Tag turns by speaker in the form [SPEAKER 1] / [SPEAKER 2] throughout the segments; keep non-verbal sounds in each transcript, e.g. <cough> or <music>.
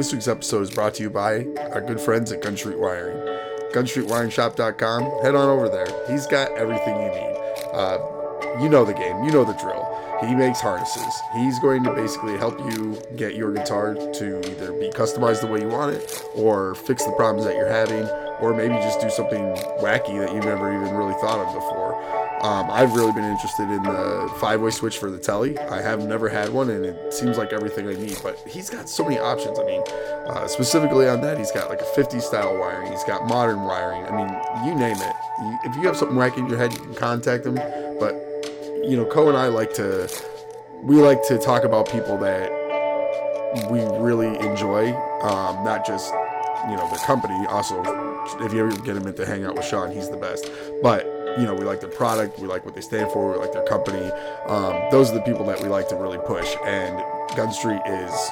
[SPEAKER 1] This week's episode is brought to you by our good friends at Gun Street Wiring. GunStreetWiringShop.com. Head on over there. He's got everything you need. Uh, you know the game. You know the drill. He makes harnesses. He's going to basically help you get your guitar to either be customized the way you want it, or fix the problems that you're having, or maybe just do something wacky that you've never even really thought of before. Um, I've really been interested in the five-way switch for the telly. I have never had one, and it seems like everything I need. But he's got so many options. I mean, uh, specifically on that, he's got like a 50 style wiring. He's got modern wiring. I mean, you name it. If you have something wacky in your head, you can contact him. But you know, Coe and I like to we like to talk about people that we really enjoy, um, not just you know the company. Also, if you ever get him into hang out with Sean, he's the best. But you know, we like their product, we like what they stand for, we like their company. Um, those are the people that we like to really push. And Gun Street is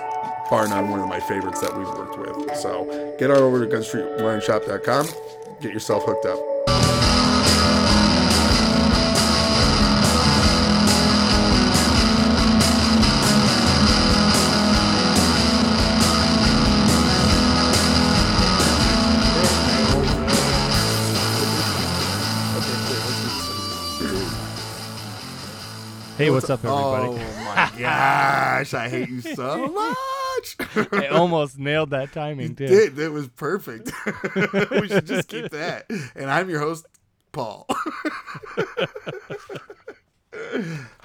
[SPEAKER 1] bar none one of my favorites that we've worked with. So get on over to gunstreetwiringshop.com, get yourself hooked up.
[SPEAKER 2] Hey, what's up, everybody?
[SPEAKER 1] Oh my <laughs> gosh, I hate you so <laughs> much.
[SPEAKER 2] I almost nailed that timing, too.
[SPEAKER 1] did. It was perfect. <laughs> we should just keep that. And I'm your host, Paul. oh,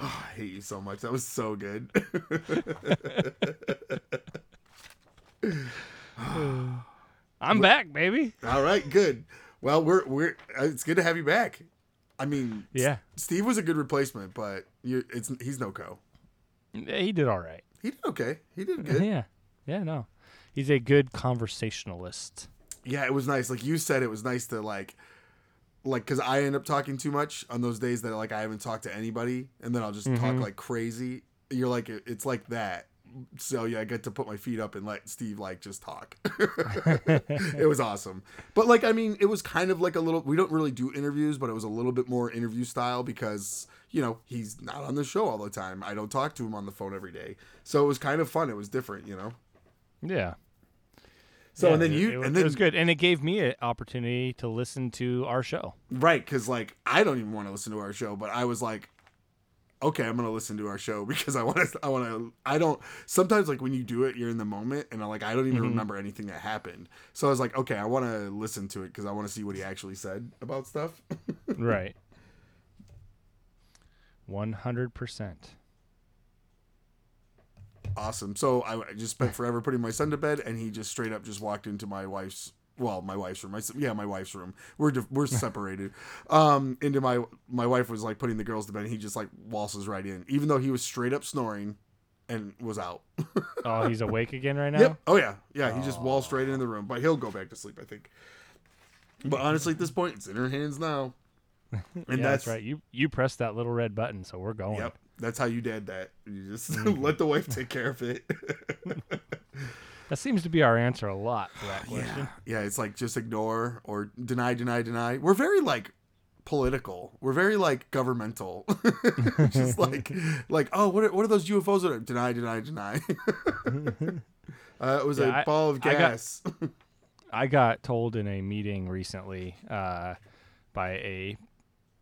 [SPEAKER 1] I hate you so much. That was so good. <sighs>
[SPEAKER 2] I'm back, baby.
[SPEAKER 1] All right, good. Well, we're we're uh, it's good to have you back. I mean,
[SPEAKER 2] Yeah.
[SPEAKER 1] Steve was a good replacement, but you it's he's no Coe.
[SPEAKER 2] Yeah, He did all right.
[SPEAKER 1] He did okay. He did good.
[SPEAKER 2] Yeah. Yeah, no. He's a good conversationalist.
[SPEAKER 1] Yeah, it was nice. Like you said, it was nice to like, like, cause I end up talking too much on those days that like I haven't talked to anybody, and then I'll just talk
[SPEAKER 2] Mhm.
[SPEAKER 1] like crazy. You're like, it's like that. So yeah, I get to put my feet up and let Steve like just talk. <laughs> <laughs> it was awesome. But like, I mean, it was kind of like a little. We don't really do interviews, but it was a little bit more interview style because you know he's not on the show all the time. I don't talk to him on the phone every day, so it was kind of fun. It was different, you know.
[SPEAKER 2] Yeah.
[SPEAKER 1] So
[SPEAKER 2] Yeah,
[SPEAKER 1] and then you
[SPEAKER 2] it, was-
[SPEAKER 1] and
[SPEAKER 2] it was good, and it gave me an opportunity to listen to our show.
[SPEAKER 1] Right, because like I don't even want to listen to our show, but I was like, okay, I'm gonna listen to our show <laughs> because I want to. I want to. I don't. Sometimes like when you do it, you're in the moment, and I'm like I don't even
[SPEAKER 2] Mhm.
[SPEAKER 1] remember anything that happened. So I was like, okay, I want to listen to it because I want to see what he actually said about stuff. <laughs>
[SPEAKER 2] right. One hundred percent.
[SPEAKER 1] awesome. So I just spent forever putting my son to bed, and he just straight up just walked into my wife's. Well, my wife's room. My, yeah, my wife's room. We're we're separated. <laughs> Um, into my my wife was like putting the girls to bed, and he just like waltzes right in, even though he was straight up snoring, and was out. <laughs>
[SPEAKER 2] Oh, he's awake again right now.
[SPEAKER 1] Yep. Oh yeah, yeah. He just waltzed right into the room, but he'll go back to sleep, I think. But honestly, at this point, it's in her hands now, <laughs> and
[SPEAKER 2] yeah,
[SPEAKER 1] that's,
[SPEAKER 2] that's right. You you press that little red button, so we're going.
[SPEAKER 1] Yep. That's how you did that. You just
[SPEAKER 2] Mm-hmm.
[SPEAKER 1] let the wife take care of it.
[SPEAKER 2] That seems to be our answer a lot for that <sighs> question.
[SPEAKER 1] yeah. Yeah. It's like just ignore or deny, deny, deny. We're very like political. We're very like governmental. <laughs> just like <laughs> like oh, what are, what are those UFOs? That are? Deny, deny, deny. <laughs> uh, it was
[SPEAKER 2] Yeah,
[SPEAKER 1] a
[SPEAKER 2] I-
[SPEAKER 1] ball of
[SPEAKER 2] I got-
[SPEAKER 1] gas.
[SPEAKER 2] I got told in a meeting recently uh, by a,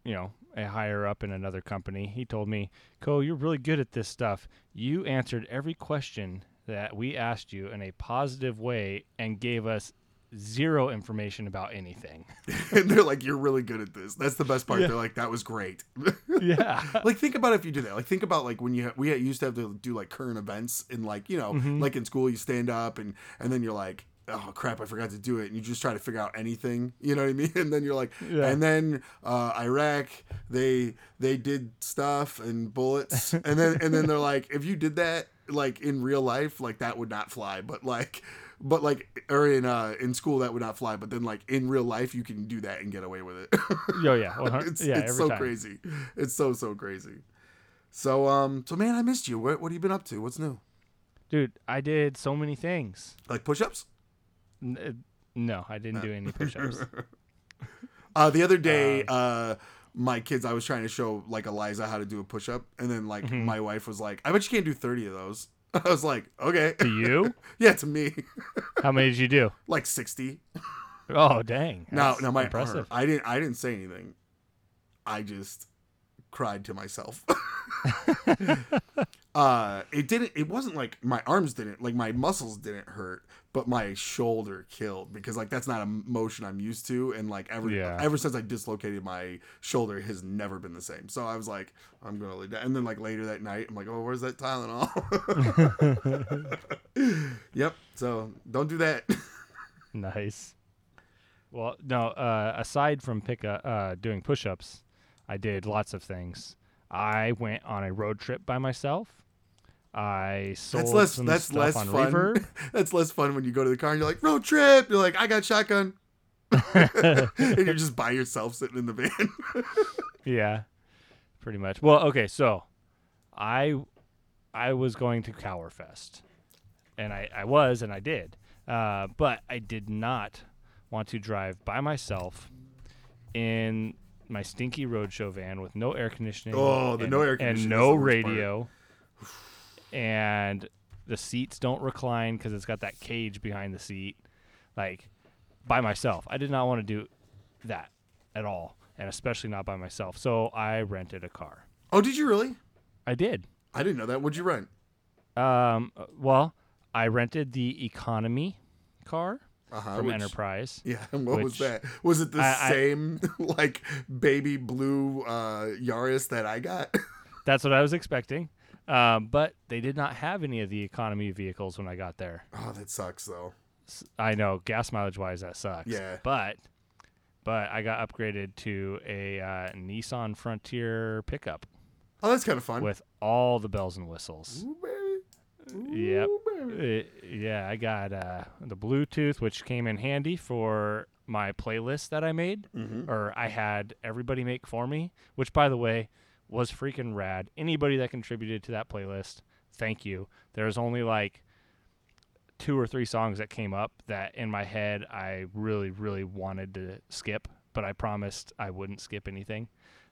[SPEAKER 2] you know, a higher up in another company. He told me, "Coe, you're really good at this stuff. You answered every question that we asked you in a positive way and gave us zero information about anything." <laughs>
[SPEAKER 1] and they're like, "You're really good at this." That's the best part.
[SPEAKER 2] Yeah.
[SPEAKER 1] They're like, "That was great." <laughs>
[SPEAKER 2] yeah. <laughs>
[SPEAKER 1] like, think about if you do that. Like, think about like when you ha- we used to have to do like current events and like you know,
[SPEAKER 2] Mhm.
[SPEAKER 1] like in school, you stand up and and then you're like. Oh crap! I forgot to do it, and you just try to figure out anything. You know what I mean? And then you're like,
[SPEAKER 2] Yeah.
[SPEAKER 1] and then uh, Iraq, they they did stuff and bullets, and then and then they're like, if you did that like in real life, like that would not fly. But like, but like, or in uh in school that would not fly. But then like in real life, you can do that and get away with it.
[SPEAKER 2] Yo, yeah. <laughs> 100
[SPEAKER 1] it's
[SPEAKER 2] yeah,
[SPEAKER 1] it's so
[SPEAKER 2] time.
[SPEAKER 1] crazy. It's so so crazy. So um so man, I missed you. What what have you been up to? What's new?
[SPEAKER 2] Dude, I did so many things.
[SPEAKER 1] Like push-ups?
[SPEAKER 2] N- uh, no, I didn't do any push-ups. <laughs>
[SPEAKER 1] Uh the other day uh my kids I was trying to show like Eliza how to do a push-up and then like
[SPEAKER 2] Mhm.
[SPEAKER 1] my wife was like, "I bet you can't do 30 of those." <laughs> I was like, okay.
[SPEAKER 2] To you? <laughs>
[SPEAKER 1] yeah, to me.
[SPEAKER 2] How many did you do? <laughs>
[SPEAKER 1] like 60.
[SPEAKER 2] Oh, dang.
[SPEAKER 1] No,
[SPEAKER 2] That's
[SPEAKER 1] no, my
[SPEAKER 2] impressive.
[SPEAKER 1] I didn't I didn't say anything. I just cried to myself. uh it didn't it wasn't like my arms didn't like my muscles didn't hurt, but my shoulder killed because like that's not a motion I'm used to and like ever
[SPEAKER 2] Yeah.
[SPEAKER 1] ever since I dislocated my shoulder it has never been the same. So I was like I'm going to lay down and then like later that night I'm like, "Oh, where's that Tylenol?" <laughs> yep. So don't do that. <laughs>
[SPEAKER 2] Nice. Well, no. Uh, aside from pick uh, doing push-ups, I did lots of things. I went on a road trip by myself. I sold
[SPEAKER 1] That's less
[SPEAKER 2] some
[SPEAKER 1] that's
[SPEAKER 2] stuff
[SPEAKER 1] less
[SPEAKER 2] on
[SPEAKER 1] fun.
[SPEAKER 2] Reverb. <laughs>
[SPEAKER 1] that's less fun when you go to the car and you're like, road trip. You're like, I got shotgun. <laughs> and you're just by yourself sitting in the van. <laughs>
[SPEAKER 2] yeah, pretty much. Well, okay, so I I was going to Cowerfest, and I I was and I did, uh, but I did not want to drive by myself in my stinky roadshow van with no air conditioning.
[SPEAKER 1] Oh, the
[SPEAKER 2] and,
[SPEAKER 1] no air
[SPEAKER 2] and no radio, and the seats don't recline because it's got that cage behind the seat. Like by myself, I did not want to do that at all, and especially not by myself. So I rented a car.
[SPEAKER 1] oh, did you really?
[SPEAKER 2] I did.
[SPEAKER 1] I didn't know that. What'd you rent?
[SPEAKER 2] Um, uh, well, I rented the economy car
[SPEAKER 1] Uh-huh.
[SPEAKER 2] from
[SPEAKER 1] which-
[SPEAKER 2] Enterprise. <laughs>
[SPEAKER 1] Yeah, and what was that? Was it the
[SPEAKER 2] I- I-
[SPEAKER 1] same <laughs> like baby blue uh Yaris that I got? <laughs>
[SPEAKER 2] That's what I was expecting. Um, but they did not have any of the economy vehicles when I got there.
[SPEAKER 1] oh, that sucks though.
[SPEAKER 2] I know gas mileage wise that sucks.
[SPEAKER 1] Yeah.
[SPEAKER 2] But but I got upgraded to a uh, Nissan Frontier pickup
[SPEAKER 1] Oh, that's kind of fun.
[SPEAKER 2] with all the bells and whistles.
[SPEAKER 1] Ooh, baby.
[SPEAKER 2] Yep.
[SPEAKER 1] Ooh, baby.
[SPEAKER 2] Uh, yeah, I got uh, the Bluetooth, which came in handy for my playlist that I made,
[SPEAKER 1] Mhm.
[SPEAKER 2] or I had everybody make for me, which, by the way, was freaking rad. Anybody that contributed to that playlist, thank you. There's only like two or three songs that came up that in my head I really, really wanted to skip, but I promised I wouldn't skip anything.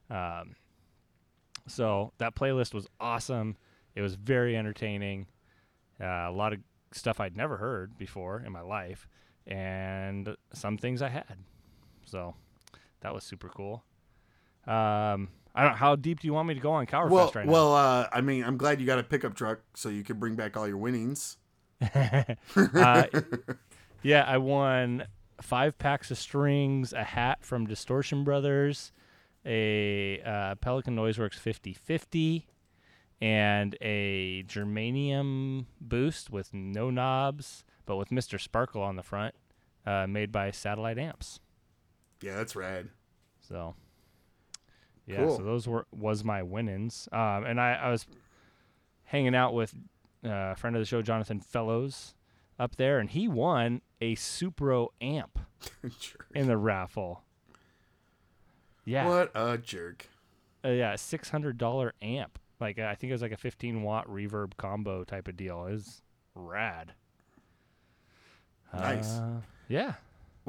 [SPEAKER 2] Um, so that playlist was awesome. It was very entertaining. Uh, a lot of stuff I'd never heard before in my life, and some things I had. So that was super cool. Um, I don't. How deep do you want me to go on Cowerfest
[SPEAKER 1] Well,
[SPEAKER 2] right
[SPEAKER 1] well, uh, I mean, I'm glad you got a pickup truck so you can bring back all your winnings. <laughs>
[SPEAKER 2] uh, <laughs> yeah, I won five packs of strings, a hat from Distortion Brothers, a uh, Pelican Noiseworks 5050, and a germanium boost with no knobs, but with Mr. Sparkle on the front, uh, made by Satellite Amps.
[SPEAKER 1] Yeah, that's rad.
[SPEAKER 2] So, yeah,
[SPEAKER 1] Cool.
[SPEAKER 2] so those were was my winnings. Um, and I, I was hanging out with uh, a friend of the show, Jonathan Fellows, up there, and he won a Supro amp <laughs> in the raffle. Yeah,
[SPEAKER 1] What a jerk.
[SPEAKER 2] uh, yeah, six hundred dollar amp. Like I think it was like a fifteen watt reverb combo type of deal. is rad.
[SPEAKER 1] Nice.
[SPEAKER 2] Uh, yeah.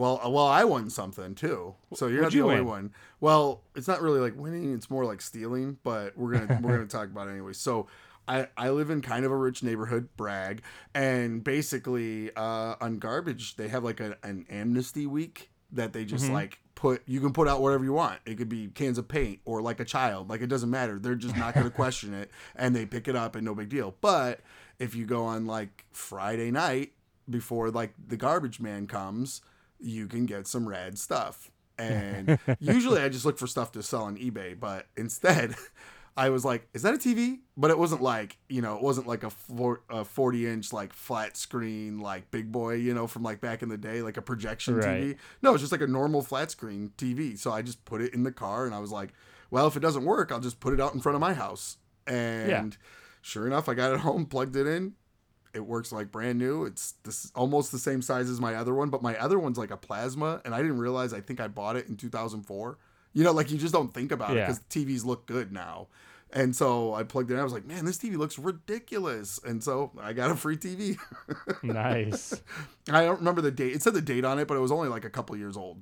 [SPEAKER 1] Well, uh, well, I won something too. So you're not
[SPEAKER 2] What'd
[SPEAKER 1] the
[SPEAKER 2] you
[SPEAKER 1] only
[SPEAKER 2] win?
[SPEAKER 1] one. Well, it's not really like winning; it's more like stealing. But we're gonna we're gonna talk about it anyway. So. I, I live in kind of a rich neighborhood, brag, and basically uh, on garbage they have like a, an amnesty week that they just
[SPEAKER 2] Mhm.
[SPEAKER 1] like put you can put out whatever you want. It could be cans of paint or like a child, like it doesn't matter. They're just not going <laughs> to question it, and they pick it up and no big deal. But if you go on like Friday night before like the garbage man comes, you can get some rad stuff. <laughs> And usually I just look for stuff to sell on eBay, but instead <laughs> I was like, is that a TV? But it wasn't like, you know, it wasn't like a, four, a 40 inch like flat screen, like big boy, you know, from like back in the day, like a projection
[SPEAKER 2] Right.
[SPEAKER 1] TV. No, it's just like a normal flat screen TV. So I just put it in the car and I was like, well, if it doesn't work, I'll just put it out in front of my house. And sure enough, I got it home, plugged it in. It works like brand new. It's this almost the same size as my other one, but my other one's like a plasma, and I didn't realize. I think I bought it in 2004. You know, like you just don't think about it because TVs look good now. And so I plugged it in. I was like, man, this TV looks ridiculous. And so I got a free TV. <laughs>
[SPEAKER 2] Nice.
[SPEAKER 1] I don't remember the date. It said the date on it, but it was only like a couple years old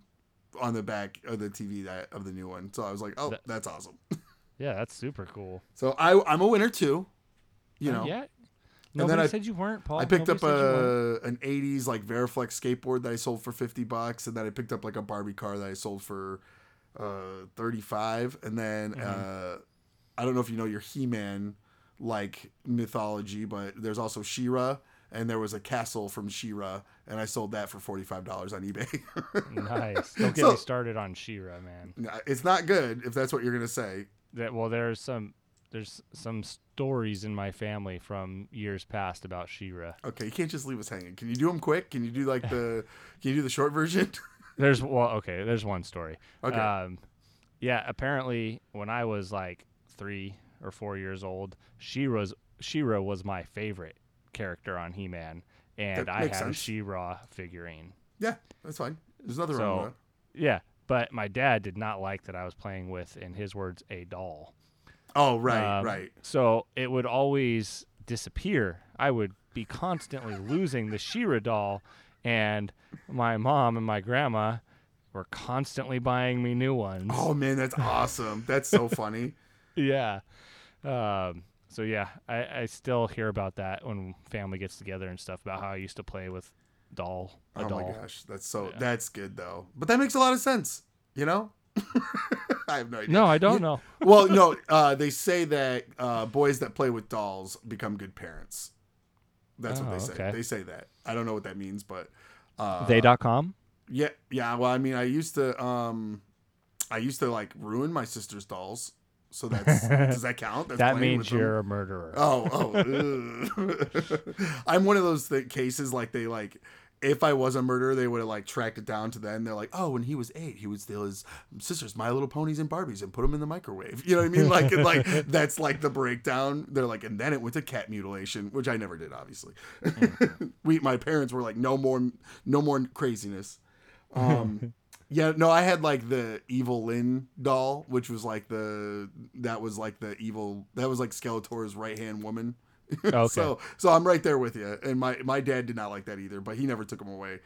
[SPEAKER 1] on the back of the TV that of the new one. So I was like, oh,
[SPEAKER 2] That-
[SPEAKER 1] that's awesome. <laughs>
[SPEAKER 2] yeah, that's super cool.
[SPEAKER 1] So I I'm a winner too. You
[SPEAKER 2] Uh,
[SPEAKER 1] know,
[SPEAKER 2] yeah. Nobody
[SPEAKER 1] then I-
[SPEAKER 2] said you weren't, Paul.
[SPEAKER 1] I picked
[SPEAKER 2] Nobody
[SPEAKER 1] up
[SPEAKER 2] said you weren't.
[SPEAKER 1] a an '80s like Veriflex skateboard that I sold for fifty bucks, and then I picked up like a Barbie car that I sold for uh, thirty five, and then
[SPEAKER 2] Mm-hmm.
[SPEAKER 1] uh, I don't know if you know your He Man like mythology, but there's also She-Ra, and there was a castle from She-Ra, and I sold that for forty five dollars on eBay. <laughs>
[SPEAKER 2] Nice. Don't get
[SPEAKER 1] So-
[SPEAKER 2] me started on She-Ra, man.
[SPEAKER 1] it's not good if that's what you're gonna say.
[SPEAKER 2] That well, there's some there's some stories in my family from years past about She-Ra.
[SPEAKER 1] Okay, you can't just leave us hanging. Can you do them quick? Can you do like the <laughs> Can you do the short version? <laughs>
[SPEAKER 2] There's well, okay. There's one story.
[SPEAKER 1] Okay.
[SPEAKER 2] Um, yeah. Apparently, when I was like three or four years old, She-Ra's She-Ra was my favorite character on He-Man, and I had
[SPEAKER 1] makes
[SPEAKER 2] a She-Ra figurine.
[SPEAKER 1] yeah, that's fine. There's nothing wrong with
[SPEAKER 2] So,
[SPEAKER 1] that.
[SPEAKER 2] yeah. But my dad did not like that I was playing with, in his words, a doll.
[SPEAKER 1] Oh, right,
[SPEAKER 2] Um,
[SPEAKER 1] right.
[SPEAKER 2] So it would always disappear. I would be constantly losing the She-Ra doll, and my mom and my grandma were constantly buying me new ones.
[SPEAKER 1] Oh man, that's <laughs> awesome. That's so funny.
[SPEAKER 2] Yeah. Um, so yeah, I, I still hear about that when family gets together and stuff about how I used to play with doll a
[SPEAKER 1] oh
[SPEAKER 2] doll.
[SPEAKER 1] my gosh, that's so
[SPEAKER 2] Yeah.
[SPEAKER 1] that's good though. But that makes a lot of sense. You know, <laughs> I have no idea.
[SPEAKER 2] No, I don't know.
[SPEAKER 1] well, no, uh, they say that uh, boys that play with dolls become good parents. That's what
[SPEAKER 2] Oh,
[SPEAKER 1] they say.
[SPEAKER 2] okay.
[SPEAKER 1] They say that. I don't know what that means, but uh,
[SPEAKER 2] They.com?
[SPEAKER 1] Yeah, yeah. Well, I mean, I used to, um, I used to like ruin my sister's dolls. So that's <laughs> does that count? That's
[SPEAKER 2] That means you're a murderer.
[SPEAKER 1] Oh, oh. <laughs> I'm one of those th- cases like they like if I was a murderer, they would have like tracked it down to then. They're like, oh, when he was eight, he would steal his sister's My Little Ponies and Barbies and put them in the microwave. <laughs> You know what I mean? Like, and, like <laughs> that's like the breakdown. They're like, and then it went to cat mutilation, which I never did, obviously. <laughs> we, my parents were like, no more, no more craziness. Um, yeah, no, I had like the Evil-Lyn doll, which was like the that was like the evil that was like Skeletor's right hand woman. <laughs>
[SPEAKER 2] Okay.
[SPEAKER 1] so so I'm right there with you. And my my dad did not like that either, but he never took them away.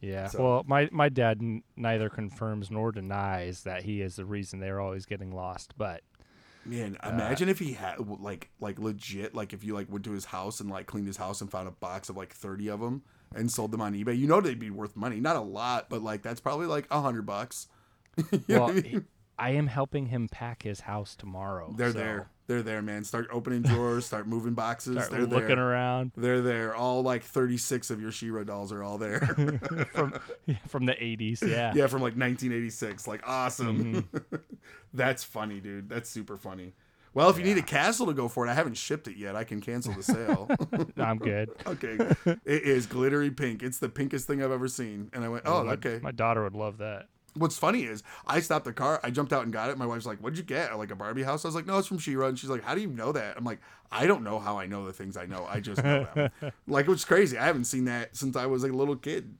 [SPEAKER 2] Yeah.
[SPEAKER 1] So-
[SPEAKER 2] Well, my my dad n- neither confirms nor denies that he is the reason they're always getting lost. But
[SPEAKER 1] Man, uh, imagine if he had like like legit like if you like went to his house and like cleaned his house and found a box of like 30 of them and sold them on eBay. You know they'd be worth money. Not a lot, but like that's probably like a hundred bucks. <laughs> You know
[SPEAKER 2] well,
[SPEAKER 1] I mean?
[SPEAKER 2] he- I am helping him pack his house tomorrow.
[SPEAKER 1] They're
[SPEAKER 2] so
[SPEAKER 1] there. They're there, man. Start opening <laughs> drawers, start moving boxes.
[SPEAKER 2] Start
[SPEAKER 1] They're
[SPEAKER 2] looking
[SPEAKER 1] there.
[SPEAKER 2] around
[SPEAKER 1] They're there. All like 36 of your She-Ra dolls are all there. <laughs>
[SPEAKER 2] from from the 80s. Yeah.
[SPEAKER 1] yeah, from like 1986. Like awesome.
[SPEAKER 2] Mm-hmm. <laughs>
[SPEAKER 1] That's funny, dude. That's super funny. Well, if you need a castle to go for it, I haven't shipped it yet. I can cancel the sale.
[SPEAKER 2] I'm good.
[SPEAKER 1] okay. It is glittery pink. It's the pinkest thing I've ever seen. And I went, oh,
[SPEAKER 2] my,
[SPEAKER 1] okay.
[SPEAKER 2] My daughter would love that.
[SPEAKER 1] What's funny is I stopped the car. I jumped out and got it. My wife's like, "What'd you get? Like a Barbie house?" I was like, "No, it's from She-Ra." And she's like, "How do you know that?" I'm like, "I don't know how I know the things I know. I just know them." <laughs> like, which is crazy. I haven't seen that since I was a little kid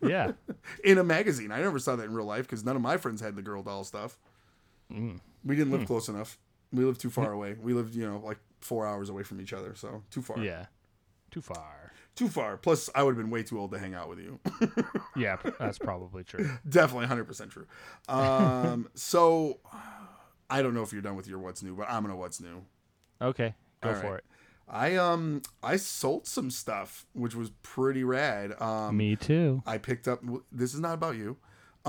[SPEAKER 2] Yeah. <laughs>
[SPEAKER 1] in a magazine. I never saw that in real life because none of my friends had the girl doll stuff.
[SPEAKER 2] Mm.
[SPEAKER 1] We didn't live close enough. We lived too far <laughs> away. We lived, you know, like four hours away from each other. So too far.
[SPEAKER 2] Yeah. Too far.
[SPEAKER 1] Too far. Plus, I would have been way too old to hang out with you. <laughs>
[SPEAKER 2] Yeah, that's probably true.
[SPEAKER 1] Definitely 100% true. Um, <laughs> so I don't know if you're done with your what's new, but I'm going to what's new.
[SPEAKER 2] Okay, go
[SPEAKER 1] All
[SPEAKER 2] for
[SPEAKER 1] right.
[SPEAKER 2] it.
[SPEAKER 1] I um I sold some stuff which was pretty rad. Um
[SPEAKER 2] Me too.
[SPEAKER 1] I picked up this is not about you.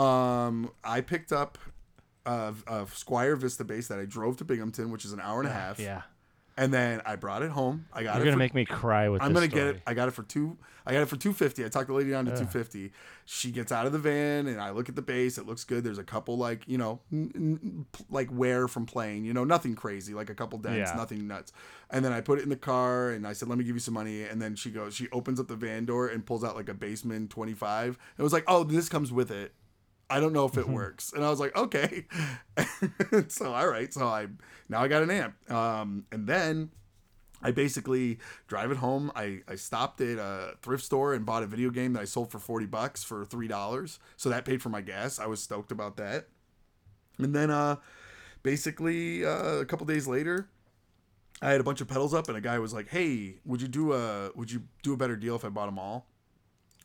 [SPEAKER 1] Um I picked up a, a Squier Vista bass that I drove to Binghamton, which is an hour and a half.
[SPEAKER 2] Yeah.
[SPEAKER 1] And then I brought it home. I got it.
[SPEAKER 2] You're
[SPEAKER 1] it
[SPEAKER 2] gonna
[SPEAKER 1] for
[SPEAKER 2] make me cry with
[SPEAKER 1] it.
[SPEAKER 2] I'm
[SPEAKER 1] gonna get it. I got it for two. I got it for two fifty. I talked the lady down to two fifty. She gets out of the van, and I look at the bass. It looks good. There's a couple like you know, n- n- like wear from playing. You know, nothing crazy. Like a couple dents,
[SPEAKER 2] Yeah.
[SPEAKER 1] nothing nuts. And then I put it in the car, and I said, "Let me give you some money." And then she goes, she opens up the van door and pulls out like a Bassman twenty five. It was like, "Oh, this comes with it." I don't know if it works. And I was like, okay. <laughs> so all right. So I now I got an amp. Um, and then I basically drive it home. I, I stopped at a thrift store and bought a video game that I sold for 40 bucks for $3. So that paid for my gas. I was stoked about that. And then uh basically uh, a couple days later, I had a bunch of pedals up and a guy was like, "Hey, would you do a would you do a better deal if I bought them all?"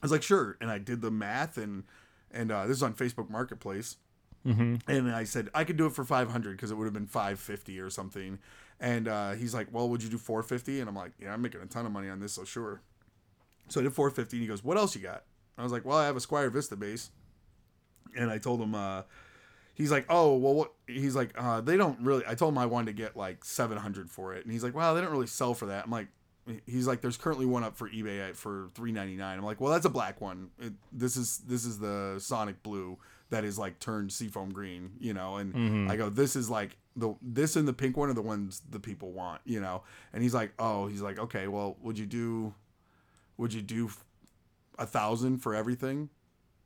[SPEAKER 1] I was like, "Sure." And I did the math and and uh, this is on Facebook Marketplace.
[SPEAKER 2] Mm-hmm.
[SPEAKER 1] And I said I could do it for 500 because it would have been 550 or something. And uh, he's like, "Well, would you do 450?" And I'm like, "Yeah, I'm making a ton of money on this, so sure." So I did 450. And he goes, "What else you got?" I was like, "Well, I have a Squier Vista bass." And I told him, uh, he's like, "Oh, well, what?" He's like, uh, "They don't really." I told him I wanted to get like 700 for it, and he's like, "Well, they don't really sell for that." I'm like, he's like, "There's currently one up for eBay at, for 3.99." I'm like, "Well, that's a black one. It, this is this is the Sonic Blue." that is like turned seafoam green, you know. And
[SPEAKER 2] Mhm.
[SPEAKER 1] I go, this is like the this and the pink one are the ones the people want, you know. And he's like, oh, he's like, okay, well, would you do, would you do a thousand for everything?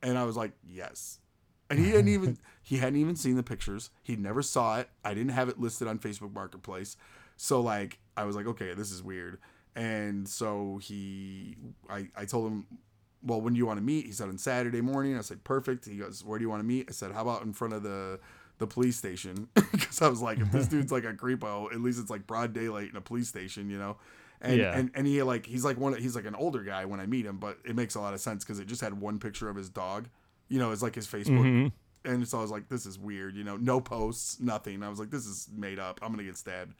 [SPEAKER 1] And I was like, yes. And he hadn't even <laughs> he hadn't even seen the pictures. He never saw it. I didn't have it listed on Facebook Marketplace. So like I was like, okay, this is weird. And so he I, I told him, Well, when do you want to meet? He said on Saturday morning. I said, Perfect. He goes, Where do you want to meet? I said, How about in front of the the police station? <laughs> Because I was like, if this dude's like a creepo, at least it's like broad daylight in a police station, you know? And,
[SPEAKER 2] Yeah.
[SPEAKER 1] and and he like he's like one he's like an older guy when I meet him, but it makes a lot of sense because it just had one picture of his dog, you know, it's like his Facebook
[SPEAKER 2] Mhm.
[SPEAKER 1] and so I was like, this is weird, you know, no posts, nothing. I was like, this is made up. I'm gonna get stabbed.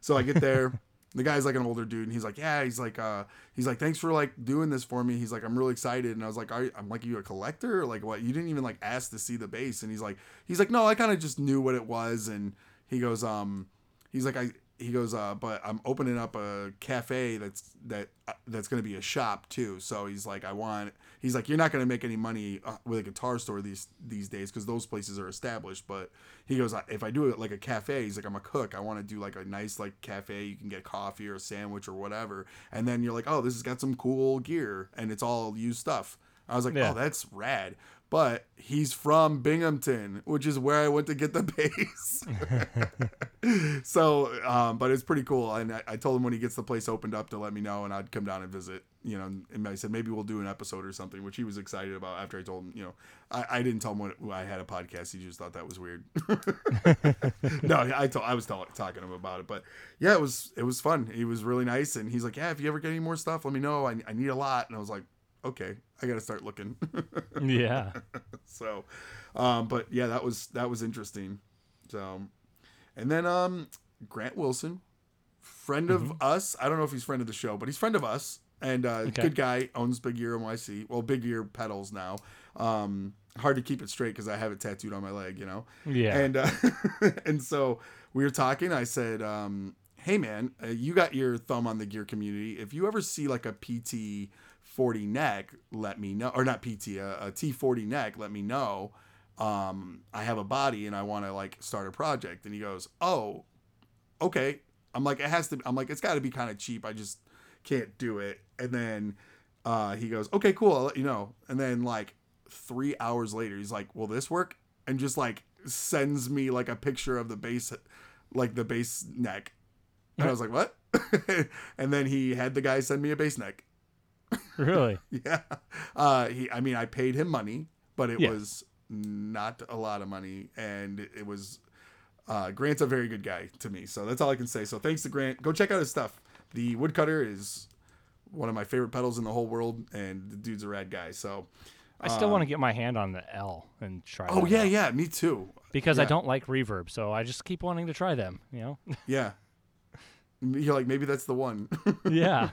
[SPEAKER 1] So I get there. The guy's like an older dude, and he's like, yeah, he's like, uh, he's like, thanks for like doing this for me. He's like, I'm really excited, and I was like, Are I'm like, you a collector? Or like what? You didn't even like ask to see the bass, and he's like, he's like, no, I kind of just knew what it was, and he goes, um, he's like, I. He goes, uh, but I'm opening up a cafe that's that uh, that's gonna be a shop too. So he's like, I want. He's like, you're not gonna make any money uh, with a guitar store these these days because those places are established. But he goes, if I do it like a cafe, he's like, I'm a cook. I want to do like a nice like cafe. You can get coffee or a sandwich or whatever. And then you're like, oh, this has got some cool gear and it's all used stuff. I was like,
[SPEAKER 2] Yeah.
[SPEAKER 1] oh, that's rad. But he's from Binghamton, which is where I went to get the <laughs> bass. <laughs> so, um, but it's pretty cool. And I, I told him when he gets the place opened up to let me know, and I'd come down and visit. You know, and I said maybe we'll do an episode or something, which he was excited about. After I told him, you know, I, I didn't tell him when I had a podcast. He just thought that was weird. <laughs> no, I told I was tell, talking to him about it, but yeah, it was it was fun. He was really nice, and he's like, yeah, if you ever get any more stuff, let me know. I, I need a lot, and I was like, okay, I got to start looking. <laughs>
[SPEAKER 2] Yeah.
[SPEAKER 1] so um but yeah that was that was interesting so and then um grant wilson friend of us i don't know if he's friend of the show but he's friend of us and uh
[SPEAKER 2] Okay.
[SPEAKER 1] good guy owns big ear nyc well big ear pedals now um hard to keep it straight because i have it tattooed on my leg you know
[SPEAKER 2] Yeah.
[SPEAKER 1] and uh, <laughs> and so we were talking. I said, um, "Hey man, uh, you got your thumb on the gear community. If you ever see like a PT 40 neck, let me know. Or not PT, a, a T40 neck, let me know. Um, I have a body and I want to like start a project." And he goes, "Oh, okay." I'm like, "It has to." I'm like, "It's got to be kind of cheap. I just can't do it." And then uh, he goes, "Okay, cool. I'll let you know." And then like three hours later, he's like, "Will this work?" And just like sends me like a picture of the bass, like the bass neck. And I was like, "What?" <laughs> and then he had the guy send me a bass neck. <laughs>
[SPEAKER 2] really?
[SPEAKER 1] Yeah. Uh, he. I mean, I paid him money, but it
[SPEAKER 2] Yeah.
[SPEAKER 1] was not a lot of money, and it, was. Uh, Grant's a very good guy to me, so that's all I can say. So thanks to Grant. Go check out his stuff. The woodcutter is one of my favorite pedals in the whole world, and the dude's a rad guy. So,
[SPEAKER 2] I still want to get my hand on the L and try.
[SPEAKER 1] oh yeah,
[SPEAKER 2] out.
[SPEAKER 1] yeah, me too.
[SPEAKER 2] Because I don't like reverb, so I just keep wanting to try them. You know?
[SPEAKER 1] Yeah. <laughs> You're like maybe that's the one. <laughs>
[SPEAKER 2] yeah.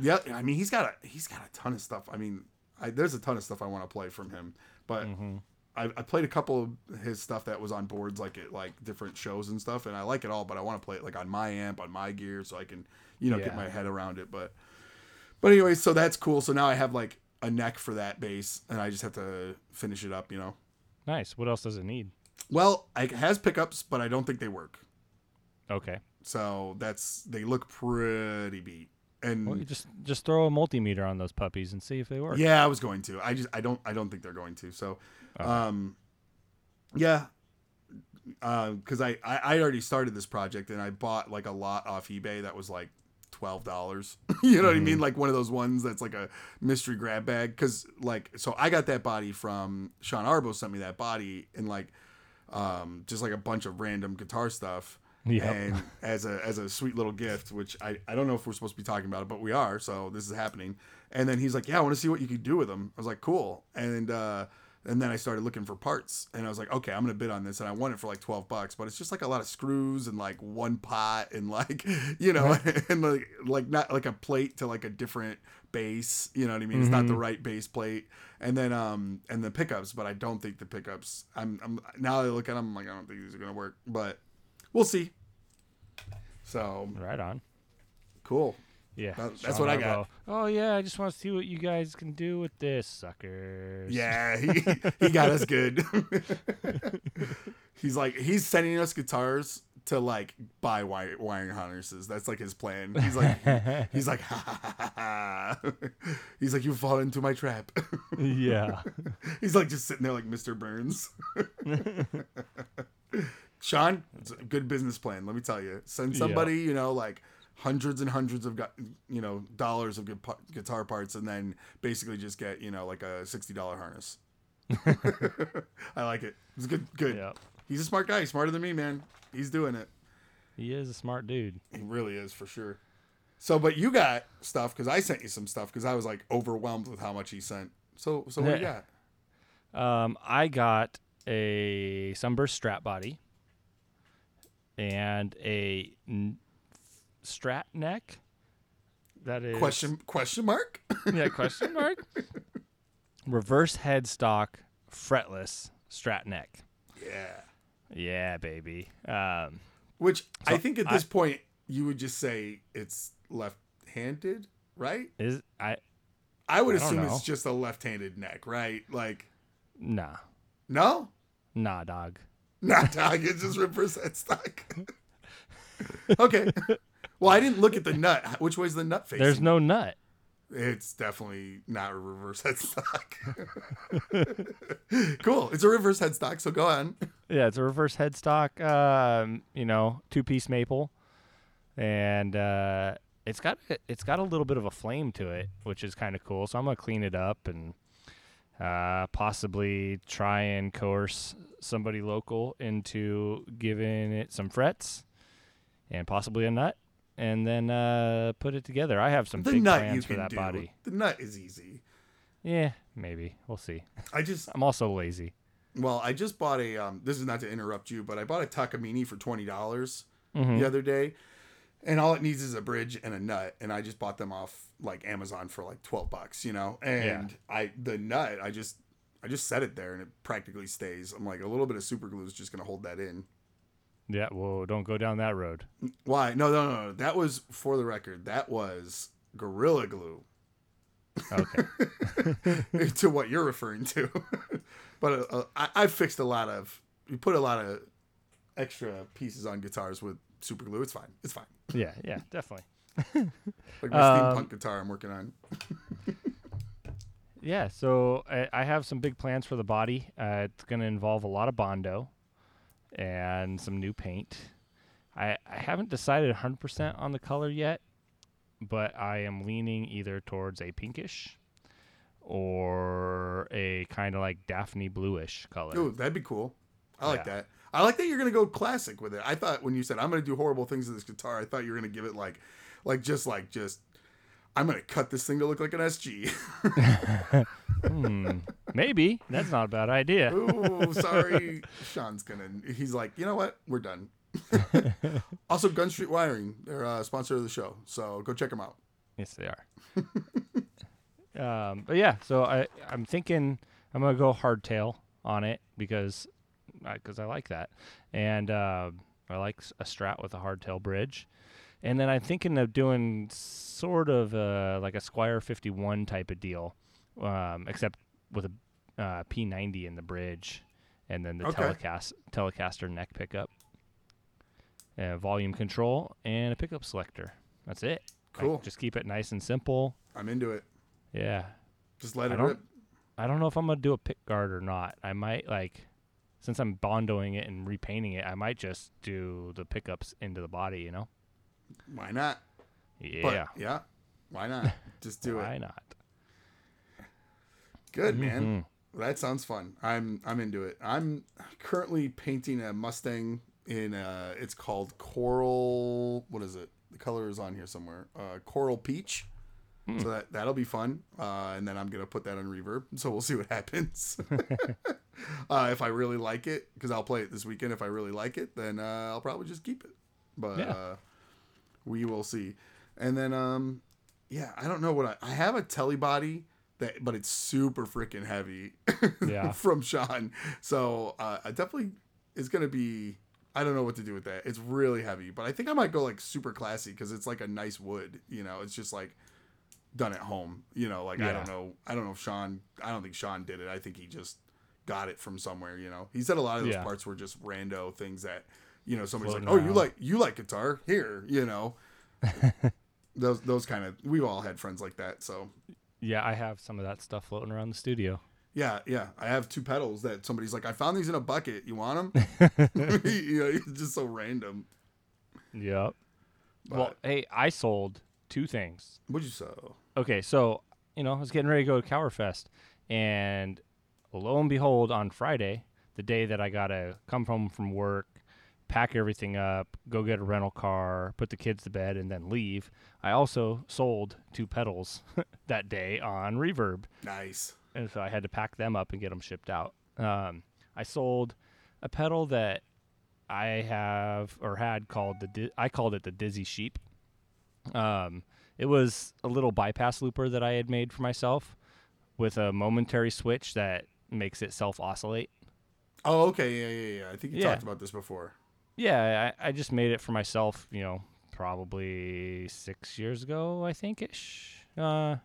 [SPEAKER 1] Yeah, I mean he's got a he's got a ton of stuff. I mean, I, there's a ton of stuff I want to play from him, but
[SPEAKER 2] hmm
[SPEAKER 1] I, I played a couple of his stuff that was on boards like at like different shows and stuff, and I like it all, but I want to play it like on my amp, on my gear, so I can you know get my head around it. But but anyway, so that's cool. So now I have like a neck for that bass, and I just have to finish it up. You know.
[SPEAKER 2] Nice. What else does it need?
[SPEAKER 1] Well, it has pickups, but I don't think they work.
[SPEAKER 2] Okay.
[SPEAKER 1] So that's they look pretty beat. And
[SPEAKER 2] Well, you just just throw a multimeter on those puppies and see if they work.
[SPEAKER 1] Yeah, I was going to. I just I don't I don't think they're going to. So,
[SPEAKER 2] Okay.
[SPEAKER 1] um, yeah, because I, I I already started this project and I bought like a lot off eBay that was like twelve dollars. <laughs> you know what I mean? Like one of those ones that's like a mystery grab bag. Because like so I got that body from Sean Arbo sent me that body and like um just like a bunch of random guitar stuff.
[SPEAKER 2] Yep.
[SPEAKER 1] And as a as a sweet little gift, which I, I don't know if we're supposed to be talking about it, but we are, so this is happening. And then he's like, "Yeah, I want to see what you could do with them." I was like, "Cool." And uh, And then I started looking for parts, and I was like, okay, I'm gonna bid on this, and I won it for like twelve bucks. But it's just like a lot of screws and like one pot and like <laughs> you know <laughs> and like like not like a plate to like a different bass. You know what I mean? It's not the right bass plate. And then um and the pickups, but I don't think the pickups. I'm I'm now I look at them, I'm like I don't think these are gonna work, but we'll see. So
[SPEAKER 2] Right on.
[SPEAKER 1] cool.
[SPEAKER 2] Yeah.
[SPEAKER 1] That- that's what I got.
[SPEAKER 2] Oh yeah, I just want to see what you guys can do with this, suckers.
[SPEAKER 1] Yeah, he, he got us good. <laughs> he's like he's sending us guitars to like buy wire, wiring harnesses. That's like his plan. He's like <laughs> he's like ha, ha, ha, ha. he's like you fall into my trap.
[SPEAKER 2] yeah. <laughs>
[SPEAKER 1] he's like just sitting there like Mr. Burns. Sean, it's a good business plan. Let me tell you. Send somebody you know like hundreds and hundreds of you know dollars of guitar parts, and then basically just get you know like a sixty dollar harness. <laughs> <laughs> I like it. It's good. Good.
[SPEAKER 2] Yep.
[SPEAKER 1] He's a smart guy. He's smarter than me, man. He's doing it.
[SPEAKER 2] He is a smart dude.
[SPEAKER 1] He really is for sure. So, but you got stuff because I sent you some stuff because I was like overwhelmed with how much he sent. So, so what you got?
[SPEAKER 2] Um, I got a sunburst strap body and a n- strat neck. That is
[SPEAKER 1] Question question mark? <laughs>
[SPEAKER 2] Yeah, question mark. Reverse headstock, fretless strat neck.
[SPEAKER 1] yeah.
[SPEAKER 2] Yeah, baby. Um,
[SPEAKER 1] Which I think at
[SPEAKER 2] I-
[SPEAKER 1] this point you would just say it's left-handed, right?
[SPEAKER 2] is I
[SPEAKER 1] I would
[SPEAKER 2] I
[SPEAKER 1] assume it's just a left-handed neck, right? Like,
[SPEAKER 2] nah
[SPEAKER 1] no,
[SPEAKER 2] nah dog.
[SPEAKER 1] Not dog. It's just reverse headstock. <laughs> okay. Well, I didn't look at the nut. Which way's the nut facing?
[SPEAKER 2] There's no nut.
[SPEAKER 1] It's definitely not a reverse headstock. <laughs> cool. It's a reverse headstock, so go on.
[SPEAKER 2] Yeah, it's a reverse headstock. Um, you know, two piece maple, and uh, it's got it's got a little bit of a flame to it, which is kind of cool. So I'm gonna clean it up and uh, possibly try and coerce somebody local into giving it some frets and possibly a nut, and then uh, put it together. I have some
[SPEAKER 1] The
[SPEAKER 2] big
[SPEAKER 1] nut you
[SPEAKER 2] plans for
[SPEAKER 1] can
[SPEAKER 2] that
[SPEAKER 1] do.
[SPEAKER 2] body.
[SPEAKER 1] The nut is easy.
[SPEAKER 2] Yeah, maybe we'll see.
[SPEAKER 1] I just
[SPEAKER 2] I'm also lazy.
[SPEAKER 1] well, I just bought a um this is not to interrupt you, but I bought a Takamine for twenty dollars
[SPEAKER 2] Mhm.
[SPEAKER 1] the other day. And all it needs is a bridge and a nut, and I just bought them off like Amazon for like twelve bucks, you know. And I the nut, I just I just set it there and it practically stays. I'm like a little bit of super glue is just gonna hold that in.
[SPEAKER 2] Yeah, whoa, don't go down that road.
[SPEAKER 1] Why? No, no, no, no. That was for the record. That was Gorilla Glue
[SPEAKER 2] Okay. <laughs> <laughs>
[SPEAKER 1] to what you're referring to. <laughs> but uh, uh, I, I fixed a lot of. We put a lot of extra pieces on guitars with super glue. It's fine. It's fine.
[SPEAKER 2] Yeah, yeah, definitely. <laughs>
[SPEAKER 1] Like my
[SPEAKER 2] Um,
[SPEAKER 1] steampunk guitar I'm working on. <laughs>
[SPEAKER 2] Yeah, so I, I have some big plans for the body. Uh, it's going to involve a lot of bondo and some new paint. I, I haven't decided 100% on the color yet, but I am leaning either towards a pinkish or a kind of like Daphne bluish color.
[SPEAKER 1] Ooh, that'd be cool. I like
[SPEAKER 2] Yeah.
[SPEAKER 1] that. I like that you're gonna go classic with it. I thought when you said I'm gonna do horrible things to this guitar, I thought you were gonna give it like, like just like just. I'm gonna cut this thing to look like an SG. <laughs>
[SPEAKER 2] hmm, maybe. That's not a bad idea.
[SPEAKER 1] Ooh, sorry. Sean's gonna. He's like, you know what? We're done. <laughs> also, Gun Street Wiring, they're a sponsor of the show, so go check them out.
[SPEAKER 2] Yes, they are. <laughs> um, but yeah, so I I'm thinking I'm gonna go hardtail on it because because I like that, and uh, I like a Strat with a hardtail bridge, and then I'm thinking of doing sort of uh, like a Squier 51 type of deal, um, except with a uh, P90 in the bridge, and then the
[SPEAKER 1] Okay.
[SPEAKER 2] telecast Telecaster neck pickup, uh, volume control, and a pickup selector. That's it.
[SPEAKER 1] Cool.
[SPEAKER 2] just keep it nice and simple.
[SPEAKER 1] I'm into it.
[SPEAKER 2] Yeah.
[SPEAKER 1] Just let it
[SPEAKER 2] don't-
[SPEAKER 1] rip.
[SPEAKER 2] I don't know if I'm gonna do a pick guard or not. I might like since I'm bondoing it and repainting it, I might just do the pickups into the body, you know?
[SPEAKER 1] Why not?
[SPEAKER 2] Yeah.
[SPEAKER 1] But, yeah. Why not? <laughs> Just do
[SPEAKER 2] Why
[SPEAKER 1] it.
[SPEAKER 2] Why not?
[SPEAKER 1] Good man.
[SPEAKER 2] Mhm.
[SPEAKER 1] That sounds fun. I'm I'm into it. I'm currently painting a Mustang in uh it's called coral what is it? The color is on here somewhere. Uh coral peach. So that that'll be fun. Uh, and then I'm gonna put that on reverb. So we'll see what happens. <laughs> <laughs> uh, if I really like it, because I'll play it this weekend. If I really like it, then uh, I'll probably just keep it. But
[SPEAKER 2] Yeah.
[SPEAKER 1] uh, we will see. And then um, yeah, I don't know what I, I have a telly body that, but it's super freaking heavy. <laughs>
[SPEAKER 2] Yeah.
[SPEAKER 1] from Sean. So uh, I definitely it's gonna be. I don't know what to do with that. It's really heavy, but I think I might go like super classy because it's like a nice wood. You know, it's just like done at home. You know, like I don't know. I don't know if Sean. I don't think Sean did it. I think he just got it from somewhere. You know, he said a lot of those
[SPEAKER 2] Yeah.
[SPEAKER 1] parts were just rando things that you know somebody's like,
[SPEAKER 2] Floating
[SPEAKER 1] oh, you like you like guitar here. You know, <laughs> those those kind of. We've all had friends like that. So
[SPEAKER 2] Yeah, I have some of that stuff floating around the studio.
[SPEAKER 1] Yeah, yeah. I have two pedals that somebody's like, I found these in a bucket. You want them? <laughs> <laughs> you know, it's just so random.
[SPEAKER 2] Yep.
[SPEAKER 1] But
[SPEAKER 2] Well, hey, I sold two things.
[SPEAKER 1] what'd you sell?
[SPEAKER 2] Okay, so you know, I was getting ready to go to Cowerfest, and lo and behold, on Friday, the day that I gotta come home from work, pack everything up, go get a rental car, put the kids to bed, and then leave. I also sold two pedals <laughs> that day on Reverb,
[SPEAKER 1] Nice.
[SPEAKER 2] and so I had to pack them up and get them shipped out. Um, I sold a pedal that I have or had called the Di- I called it the Dizzy Sheep. Um, it was a little bypass looper that I had made for myself with a momentary switch that makes it self oscillate.
[SPEAKER 1] Oh, okay. Yeah, yeah, yeah. I think you
[SPEAKER 2] Yeah.
[SPEAKER 1] talked about this before.
[SPEAKER 2] Yeah, I, I just made it for myself. You know, probably six years ago, I think ish. Uh,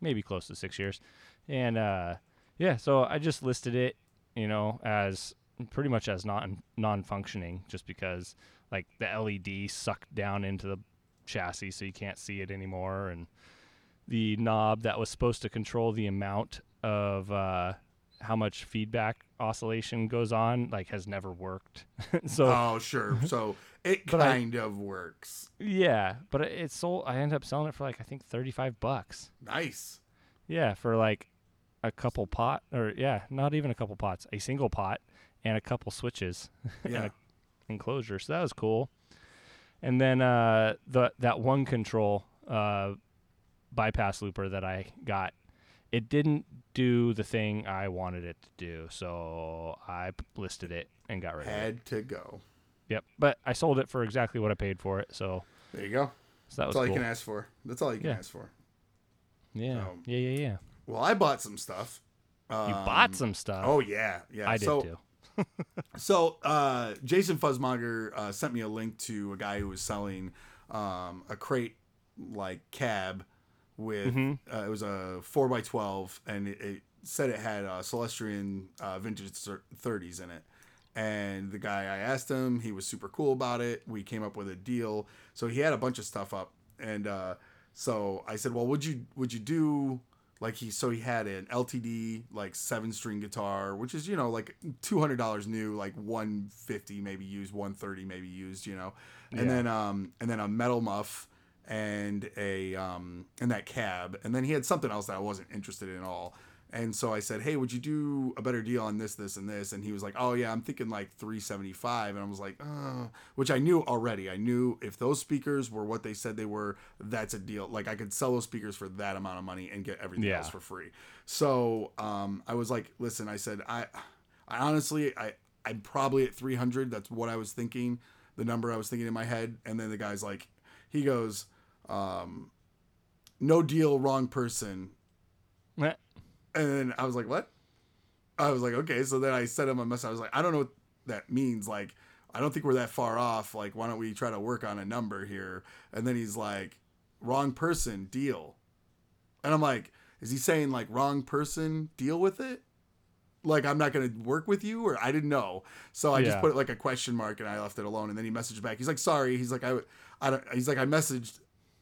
[SPEAKER 2] maybe close to six years, and uh, yeah. So I just listed it, you know, as pretty much as non non functioning, just because like the LED sucked down into the chassis, so you can't see it anymore, and the knob that was supposed to control the amount of uh, how much feedback oscillation goes on like has never worked <laughs> so
[SPEAKER 1] Oh, sure. So it <laughs>
[SPEAKER 2] But I-
[SPEAKER 1] kind of works.
[SPEAKER 2] Yeah, but it- it's sold. I ended up selling it for like I think thirty five bucks.
[SPEAKER 1] Nice.
[SPEAKER 2] Yeah, for like a couple pot or yeah, not even a couple pots, a single pot and a couple switches <laughs> and
[SPEAKER 1] Yeah.
[SPEAKER 2] a enclosure. So that was cool. And then uh, the that one control uh, bypass looper that I got, it didn't do the thing I wanted it to do. So I listed it and got rid of it.
[SPEAKER 1] Had to go.
[SPEAKER 2] Yep, but I sold it for exactly what I paid for it. So,
[SPEAKER 1] There you go.
[SPEAKER 2] so that was
[SPEAKER 1] That's all
[SPEAKER 2] cool.
[SPEAKER 1] you can ask for. That's all you can
[SPEAKER 2] Yeah.
[SPEAKER 1] ask for.
[SPEAKER 2] Yeah,
[SPEAKER 1] Um,
[SPEAKER 2] yeah, yeah, yeah.
[SPEAKER 1] Well, I bought some stuff.
[SPEAKER 2] You
[SPEAKER 1] Um,
[SPEAKER 2] bought some stuff.
[SPEAKER 1] Oh yeah, yeah.
[SPEAKER 2] I did
[SPEAKER 1] so,
[SPEAKER 2] too. <laughs>
[SPEAKER 1] So uh, Jason Fuzzmonger uh, sent me a link to a guy who was selling um, a crate like cab with
[SPEAKER 2] Mhm.
[SPEAKER 1] uh, it was a four x twelve and it, it said it had uh, Celestion uh, vintage 30s in it. And the guy I asked him, he was super cool about it. We came up with a deal. So he had a bunch of stuff up, and uh, so I said, "Well, would you would you do like he so he had an LTD like seven string guitar, which is you know like two hundred dollars new, like one fifty maybe used, one thirty maybe used, you know, and
[SPEAKER 2] Yeah.
[SPEAKER 1] then um and then a metal muff and a um and that cab, and then he had something else that I wasn't interested in at all. And so I said, "Hey, would you do a better deal on this, this, and this?" And he was like, "Oh yeah, I'm thinking like 375." And I was like, "Uh," which I knew already. I knew if those speakers were what they said they were, that's a deal. Like I could sell those speakers for that amount of money and get everything
[SPEAKER 2] Yeah.
[SPEAKER 1] else for free. So um, I was like, "Listen," I said, "I, I honestly, I, I'm probably at 300. That's what I was thinking, the number I was thinking in my head." And then the guy's like, he goes, um, "No deal, wrong person."
[SPEAKER 2] Meh.
[SPEAKER 1] And then I was like, what? I was like, okay. So then I sent him a message. I was like, I don't know what that means. Like, I don't think we're that far off. Like, why don't we try to work on a number here? And then he's like, wrong person, deal. And I'm like, is he saying like wrong person, deal with it? Like I'm not gonna work with you, or I didn't know. So I just put it like a question mark, and I left it alone. And then he messaged back. He's like, sorry. He's like, I, I don't. He's like, I messaged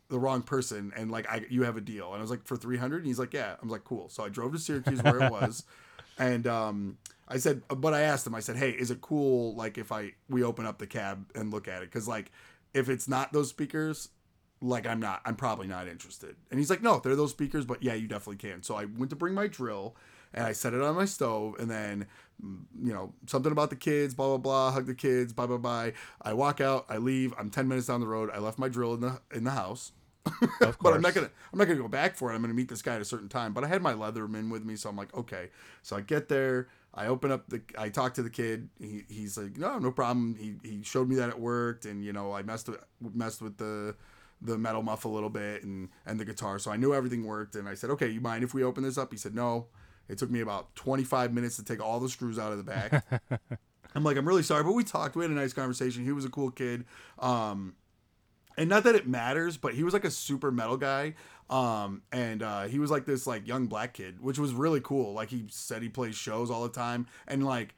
[SPEAKER 1] the wrong person and like I you have a deal. And I was like for 300 and he's like, "Yeah." I was like, "Cool." So I drove to Syracuse where it <laughs> was and um I said but I asked him. I said, "Hey, is it cool like if I we open up the cab and look at it cuz like if it's not those speakers, like I'm not I'm probably not interested." And he's like, "No, they're those speakers, but yeah, you definitely can." So I went to bring my drill and I set it on my stove and then mm, you know something about the kids blah blah blah hug the kids bye bye bye i walk out i leave i'm 10 minutes down the road i left my drill in the in the house <laughs> but I'm not gonna I'm not gonna go back for it. I'm gonna meet this guy at a certain time. But I had my Leatherman with me, so I'm like, okay. So I get there, I open up the I talk to the kid. He, he's like, no, no problem. He he showed me that it worked, and you know I messed with messed with the the metal muff a little bit and and the guitar, so I knew everything worked. And I said, okay, you mind if we open this up? He said, no. It took me about 25 minutes to take all the screws out of the back. <laughs> I'm like, I'm really sorry, but we talked. We had a nice conversation. He was a cool kid. Um, and not that it matters, but he was like a super metal guy. Um, and uh, he was like this like young black kid, which was really cool. Like he said he plays shows all the time, and like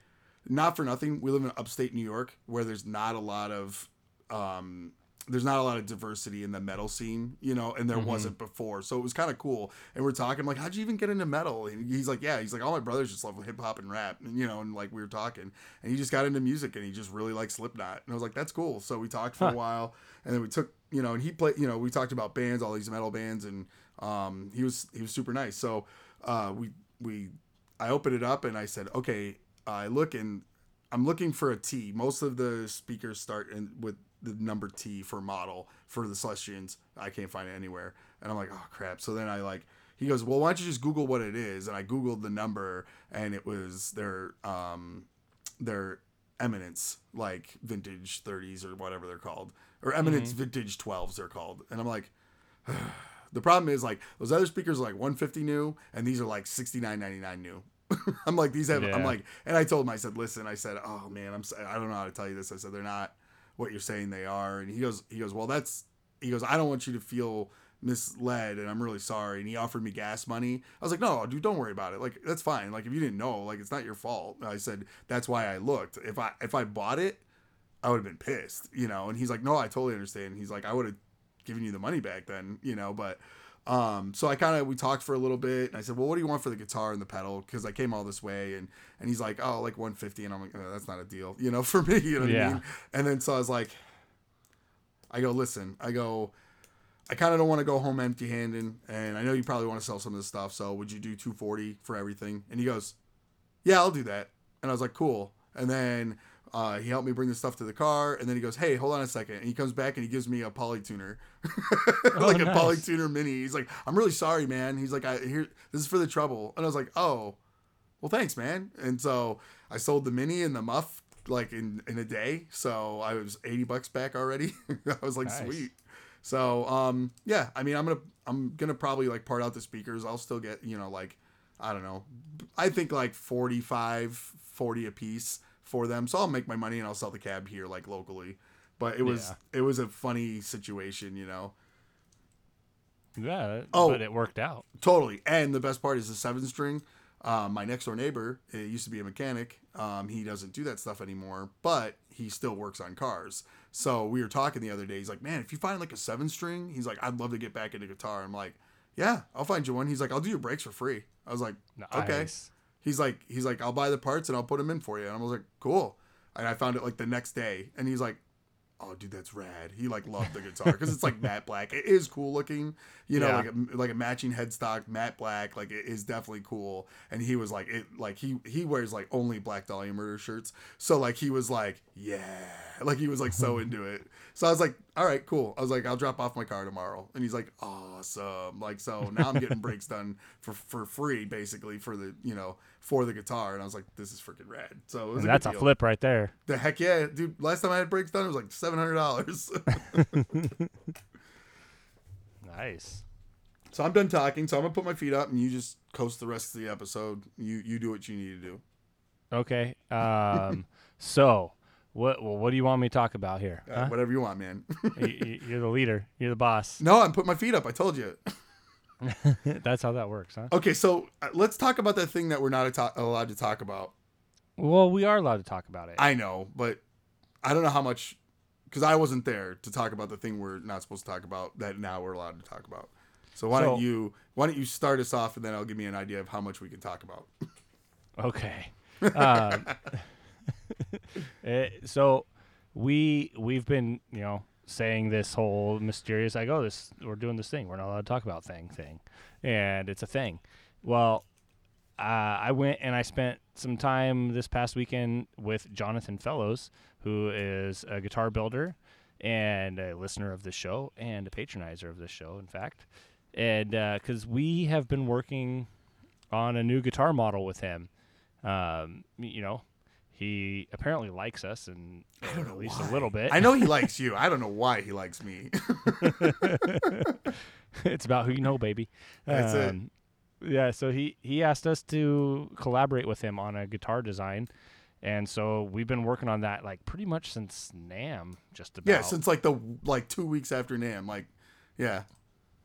[SPEAKER 1] not for nothing, we live in upstate New York where there's not a lot of um, there's not a lot of diversity in the metal scene, you know, and there wasn't before. So it was kind of cool. And we're talking like, how'd you even get into metal? And he's like, yeah, he's like, all my brothers just love hip hop and rap, and you know, and like we were talking, and he just got into music and he just really liked Slipknot, and I was like, that's cool. So we talked for a while, and then we took, you know, and he played, you know, we talked about bands, all these metal bands, and um, he was he was super nice. So uh, we we I opened it up and I said, okay, I look and I'm looking for a T. Most of the speakers start in, with the number T for model for the Celestions. I can't find it anywhere. And I'm like, oh crap. So then I like, he goes, well, why don't you just Google what it is? And I Googled the number and it was their, um, their eminence, like vintage 30s or whatever they're called, or eminence vintage 12s they're called. And I'm like, <sighs> the problem is like those other speakers are like 150 new and these are like 69.99 new. <laughs> I'm like these have I'm like and I told him I said listen I said oh man I'm I don't know how to tell you this I said they're not what you're saying they are. And he goes he goes well that's he goes I don't want you to feel misled and I'm really sorry. And he offered me gas money. I was like no dude don't worry about it. Like that's fine. Like if you didn't know like it's not your fault. I said that's why I looked. If I if I bought it I would have been pissed you know? And he's like no I totally understand. He's like I would have given you the money back then you know? But um, so I kind of we talked for a little bit, and I said, "Well, what do you want for the guitar and the pedal?" Because I came all this way, and and he's like, "Oh, like 150," and I'm like, oh, "That's not a deal, you know, <laughs> for me." You know what I
[SPEAKER 2] Yeah.
[SPEAKER 1] mean? And then so I was like, I go, "Listen, I go, I kind of don't want to go home empty-handed, and I know you probably want to sell some of this stuff. So would you do 240 for everything?" And he goes, "Yeah, I'll do that." And I was like, "Cool." And then uh, he helped me bring the stuff to the car, and then he goes, "Hey, hold on a second. And he comes back and he gives me a polytuner, <laughs> like a
[SPEAKER 2] nice.
[SPEAKER 1] polytuner mini. He's like, "I'm really sorry, man." He's like, "I here, this is for the trouble." And I was like, "Oh, well, thanks, man." And so I sold the mini and the muff like in in a day, so I was 80 bucks back already. <laughs> I was like,
[SPEAKER 2] Nice.
[SPEAKER 1] "Sweet." So um yeah, I mean, I'm gonna I'm gonna probably like part out the speakers. I'll still get you know like I don't know. I think like 45, 40 a piece for them. So I'll make my money and I'll sell the cab here like locally. But it was it was a funny situation, you know.
[SPEAKER 2] Yeah,
[SPEAKER 1] Oh.
[SPEAKER 2] but it worked out.
[SPEAKER 1] Totally. And the best part is the seven string. Um, my next door neighbor it used to be a mechanic. Um, he doesn't do that stuff anymore, but he still works on cars. So we were talking the other day. He's like, "Man, if you find like a seven string, he's like, I'd love to get back into guitar." I'm like, "Yeah, I'll find you one." He's like, "I'll do your brakes for free." I was like, "Okay." He's like, he's like, I'll buy the parts and I'll put them in for you. And I was like, cool. And I found it like the next day, and he's like, oh, dude, that's rad. He like loved the guitar because it's like <laughs> matte black. It is cool looking, you know,
[SPEAKER 2] Yeah.
[SPEAKER 1] like a, like a matching headstock, matte black. Like it is definitely cool. And he was like, it like he he wears like only Black Dahlia Murder shirts, so like he was like, yeah, like he was like so <laughs> into it. So I was like, all right, cool. I was like, I'll drop off my car tomorrow, and he's like, awesome. Like so now I'm getting brakes <laughs> done for for free basically for the you know for the guitar, and I was like, this is freaking rad. So it was a
[SPEAKER 2] that's a flip right there.
[SPEAKER 1] The heck yeah, dude! Last time I had brakes done, it was like seven hundred dollars. <laughs>
[SPEAKER 2] Nice.
[SPEAKER 1] so I'm done talking. So I'm gonna put my feet up, and you just coast the rest of the episode. You you do what you need to do.
[SPEAKER 2] Okay. Um. <laughs> so, what well, what do you want me to talk about here?
[SPEAKER 1] Uh,
[SPEAKER 2] huh?
[SPEAKER 1] Whatever you want, man.
[SPEAKER 2] Y- y- You're the leader. You're the boss.
[SPEAKER 1] no, I'm putting my feet up. I told you. <laughs>
[SPEAKER 2] That's how that works, huh?
[SPEAKER 1] Okay, so uh, let's talk about that thing that we're not allowed to talk about.
[SPEAKER 2] Well, we are allowed to talk about it.
[SPEAKER 1] I know, but I don't know how much because I wasn't there to talk about the thing we're not supposed to talk about that now we're allowed to talk about. So why don't you why don't you start us off and then I'll give me an idea of how much we can talk about.
[SPEAKER 2] Okay. Um, <laughs> eh, so we we've been you know saying this whole mysterious like oh this we're doing this thing. We're not allowed to talk about thing thing. And it's a thing. Well uh, i went and i spent some time this past weekend with jonathan fellows who is a guitar builder and a listener of the show and a patronizer of the show, in fact. And because we have been working on a new guitar model with him, um, you know, he apparently likes us and
[SPEAKER 1] I don't know
[SPEAKER 2] at least
[SPEAKER 1] why.
[SPEAKER 2] a little bit.
[SPEAKER 1] I know he <laughs> likes you. I don't know why he likes me. <laughs>
[SPEAKER 2] it's about who you know, baby.
[SPEAKER 1] That's it.
[SPEAKER 2] Um, Yeah, so he he asked us to collaborate with him on a guitar design, and so we've been working on that like pretty much since Nam, just about.
[SPEAKER 1] yeah, since like the like two weeks after Nam, like, yeah,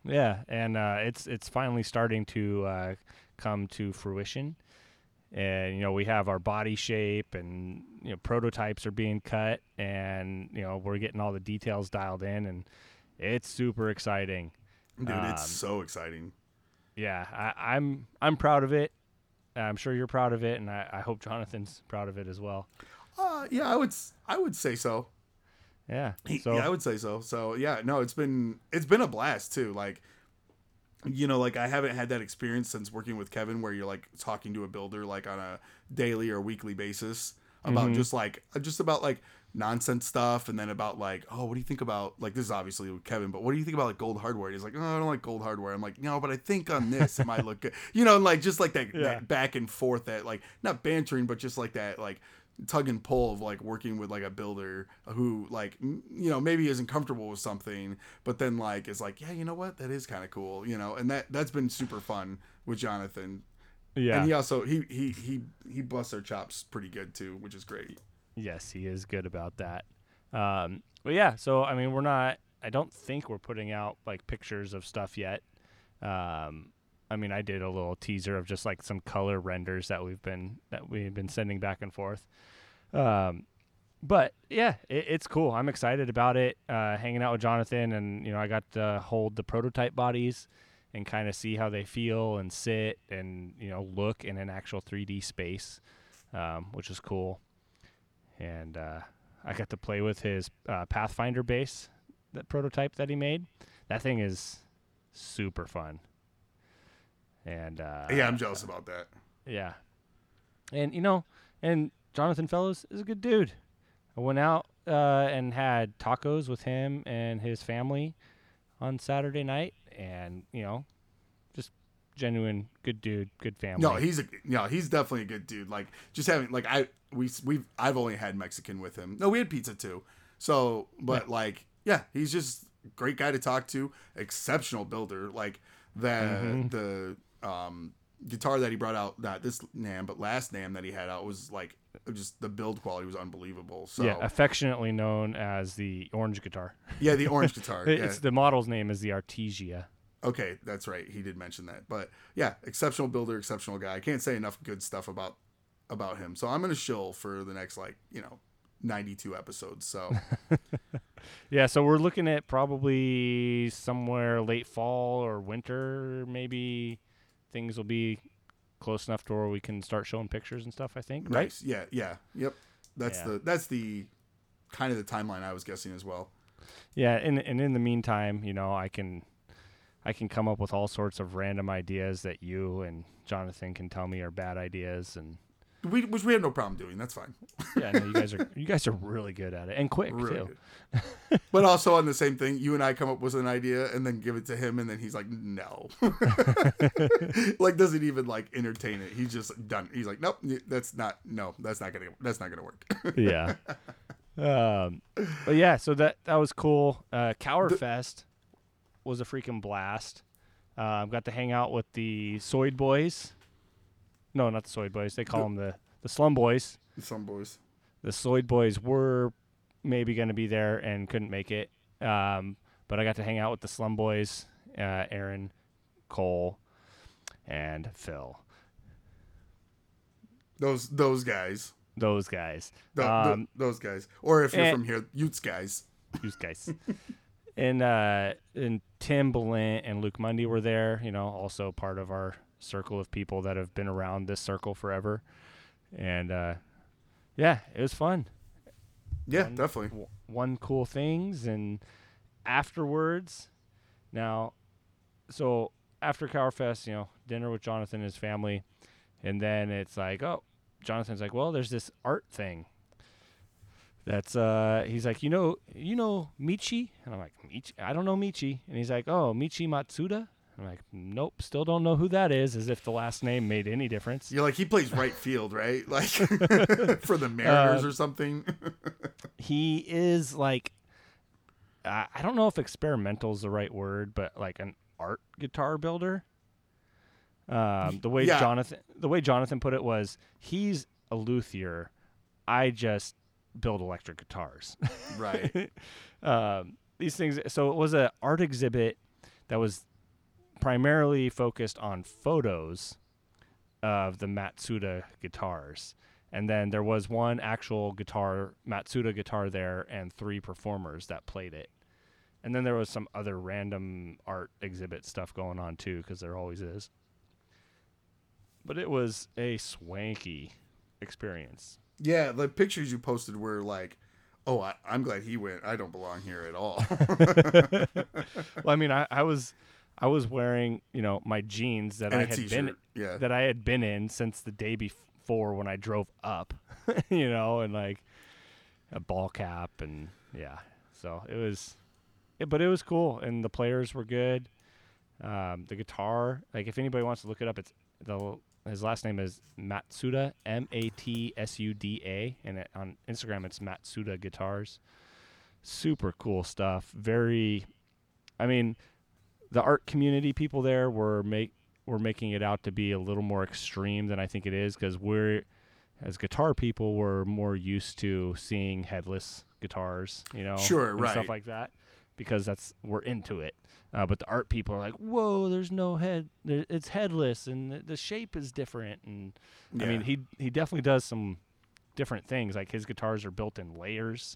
[SPEAKER 2] Yeah, and uh, it's it's finally starting to uh, come to fruition, and you know we have our body shape and you know prototypes are being cut, and you know we're getting all the details dialed in, and it's super exciting.
[SPEAKER 1] dude,
[SPEAKER 2] Um,
[SPEAKER 1] it's so exciting.
[SPEAKER 2] Yeah, I, I'm I'm proud of it. I'm sure you're proud of it, and I, I hope Jonathan's proud of it as well.
[SPEAKER 1] Uh, yeah, I would I would say so.
[SPEAKER 2] Yeah. So
[SPEAKER 1] yeah, I would say so. So yeah, no, it's been it's been a blast too. Like, you know, like I haven't had that experience since working with Kevin, where you're like talking to a builder like on a daily or weekly basis about
[SPEAKER 2] Mhm.
[SPEAKER 1] just like just about like nonsense stuff, and then about like, oh, what do you think about like this is obviously with Kevin, but what do you think about like gold hardware? He's like, oh, I don't like gold hardware. I'm like, no, but I think on this it might look good. You know, and like just like that, <laughs>
[SPEAKER 2] Yeah.
[SPEAKER 1] that back and forth, that like not bantering, but just like that like tug and pull of like working with like a builder who like you know maybe isn't comfortable with something but then like is like yeah you know what that is kind of cool you know and that that's been super fun with jonathan
[SPEAKER 2] yeah.
[SPEAKER 1] and he also he he he he busts our chops pretty good too which is great
[SPEAKER 2] Yes, he is good about that. Um, but yeah, so I mean, we're not. I don't think we're putting out like pictures of stuff yet. Um, I mean, I did a little teaser of just like some color renders that we've been that we've been sending back and forth. Um, but yeah, it, it's cool. I'm excited about it. Uh, hanging out with Jonathan, and you know, I got to hold the prototype bodies and kind of see how they feel and sit and you know look in an actual 3D space, um, which is cool and uh, I got to play with his uh, Pathfinder bass, that prototype that he made. That thing is super fun. And uh,
[SPEAKER 1] yeah i'm jealous about that.
[SPEAKER 2] Yeah, and you know, and Jonathan Fellows is a good dude. I went out uh, and had tacos with him and his family on Saturday night, and you know, just genuine good dude, good family.
[SPEAKER 1] no he's a no he's definitely a good dude. Like just having like i we we've i've only had mexican with him. No we had pizza too. So but like yeah he's just great guy to talk to. Exceptional builder. Like the
[SPEAKER 2] Mhm.
[SPEAKER 1] the um guitar that he brought out not this nam but last nam that he had out was like just the build quality was unbelievable so
[SPEAKER 2] yeah, affectionately known as the orange guitar.
[SPEAKER 1] yeah the orange <laughs> guitar yeah.
[SPEAKER 2] It's the model's name is the Artesia.
[SPEAKER 1] Okay, that's right. He did mention that. But yeah, exceptional builder, exceptional guy. I can't say enough good stuff about about him. So I'm gonna shill for the next like, you know, 92 episodes. So <laughs>
[SPEAKER 2] Yeah, so we're looking at probably somewhere late fall or winter, maybe things will be close enough to where we can start showing pictures and stuff, I think. Right?
[SPEAKER 1] nice. Yeah, yeah. Yep. That's
[SPEAKER 2] Yeah.
[SPEAKER 1] the that's the kind of the timeline I was guessing as well.
[SPEAKER 2] Yeah, and and in the meantime, you know, I can I can come up with all sorts of random ideas that you and Jonathan can tell me are bad ideas and
[SPEAKER 1] We which we have no problem doing. That's fine.
[SPEAKER 2] yeah, no, you guys are <laughs> you guys are really good at it and quick
[SPEAKER 1] Really
[SPEAKER 2] too. <laughs>
[SPEAKER 1] but also on the same thing, you and I come up with an idea and then give it to him and then he's like, no. <laughs> like doesn't even like entertain it. He's just done. He's like, nope, that's not no, that's not gonna that's not gonna work.
[SPEAKER 2] yeah. Um, but yeah, so that that was cool. Uh, Cower Fest was a freaking blast. Um, got to hang out with the Soyd Boys. No, not the Soyd Boys. They call them the the Slum Boys.
[SPEAKER 1] Some boys.
[SPEAKER 2] The Soyd Boys were maybe going to be there and couldn't make it. Um, but I got to hang out with the Slum Boys, uh, Aaron, Cole, and Phil.
[SPEAKER 1] Those those guys.
[SPEAKER 2] Those guys.
[SPEAKER 1] Th- th-
[SPEAKER 2] Um,
[SPEAKER 1] those guys. Or if you're
[SPEAKER 2] eh.
[SPEAKER 1] from here, Utes guys.
[SPEAKER 2] Use guys. <laughs> and uh and Tim Balint and Luke Mundy were there, you know, also part of our circle of people that have been around this circle forever. And uh yeah, it was fun.
[SPEAKER 1] Yeah,
[SPEAKER 2] One-
[SPEAKER 1] definitely.
[SPEAKER 2] W- One cool things and afterwards now so after Cowerfest, you know, dinner with Jonathan and his family, and then it's like, oh, Jonathan's like, well, there's this art thing that's uh he's like you know you know Michi and I'm like Michi I don't know Michi and he's like oh Michi Matsuda I'm like nope still don't know who that is as if the last name made any difference
[SPEAKER 1] You're like he plays right <laughs> field, right? <laughs> Like <laughs> for the Mariners
[SPEAKER 2] Uh,
[SPEAKER 1] or something.
[SPEAKER 2] he is like I I don't know if experimental is the right word but like an art guitar builder um the way
[SPEAKER 1] Yeah.
[SPEAKER 2] Jonathan the way Jonathan put it was he's a luthier I just build electric guitars
[SPEAKER 1] right.
[SPEAKER 2] um, these things. So it was an art exhibit that was primarily focused on photos of the Matsuda guitars. And then there was one actual guitar, Matsuda guitar there, and three performers that played it. And then there was some other random art exhibit stuff going on too, because there always is. But it was a swanky experience.
[SPEAKER 1] Yeah, the pictures you posted were like, "Oh, I, I'm glad he went. I don't belong here at all." <laughs>
[SPEAKER 2] well, I mean, I, I was, I was wearing, you know, my jeans that
[SPEAKER 1] and
[SPEAKER 2] I had been
[SPEAKER 1] yeah.
[SPEAKER 2] that I had been in since the day before when I drove up, <laughs> you know, and like a ball cap and yeah, so it was, it, but it was cool and the players were good. Um, the guitar, like if anybody wants to look it up, it's the his last name is Matsuda M A T S U D A, and it, on Instagram it's Matsuda Guitars. Super cool stuff. Very, I mean, the art community people there were make were making it out to be a little more extreme than I think it is because we're as guitar people we're more used to seeing headless guitars, you know,
[SPEAKER 1] Sure, right.
[SPEAKER 2] stuff like that because that's we're into it. Uh, but the art people are like, "Whoa, there's no head. There, it's headless, and the, the shape is different." And I mean, he he definitely does some different things. Like his guitars are built in layers,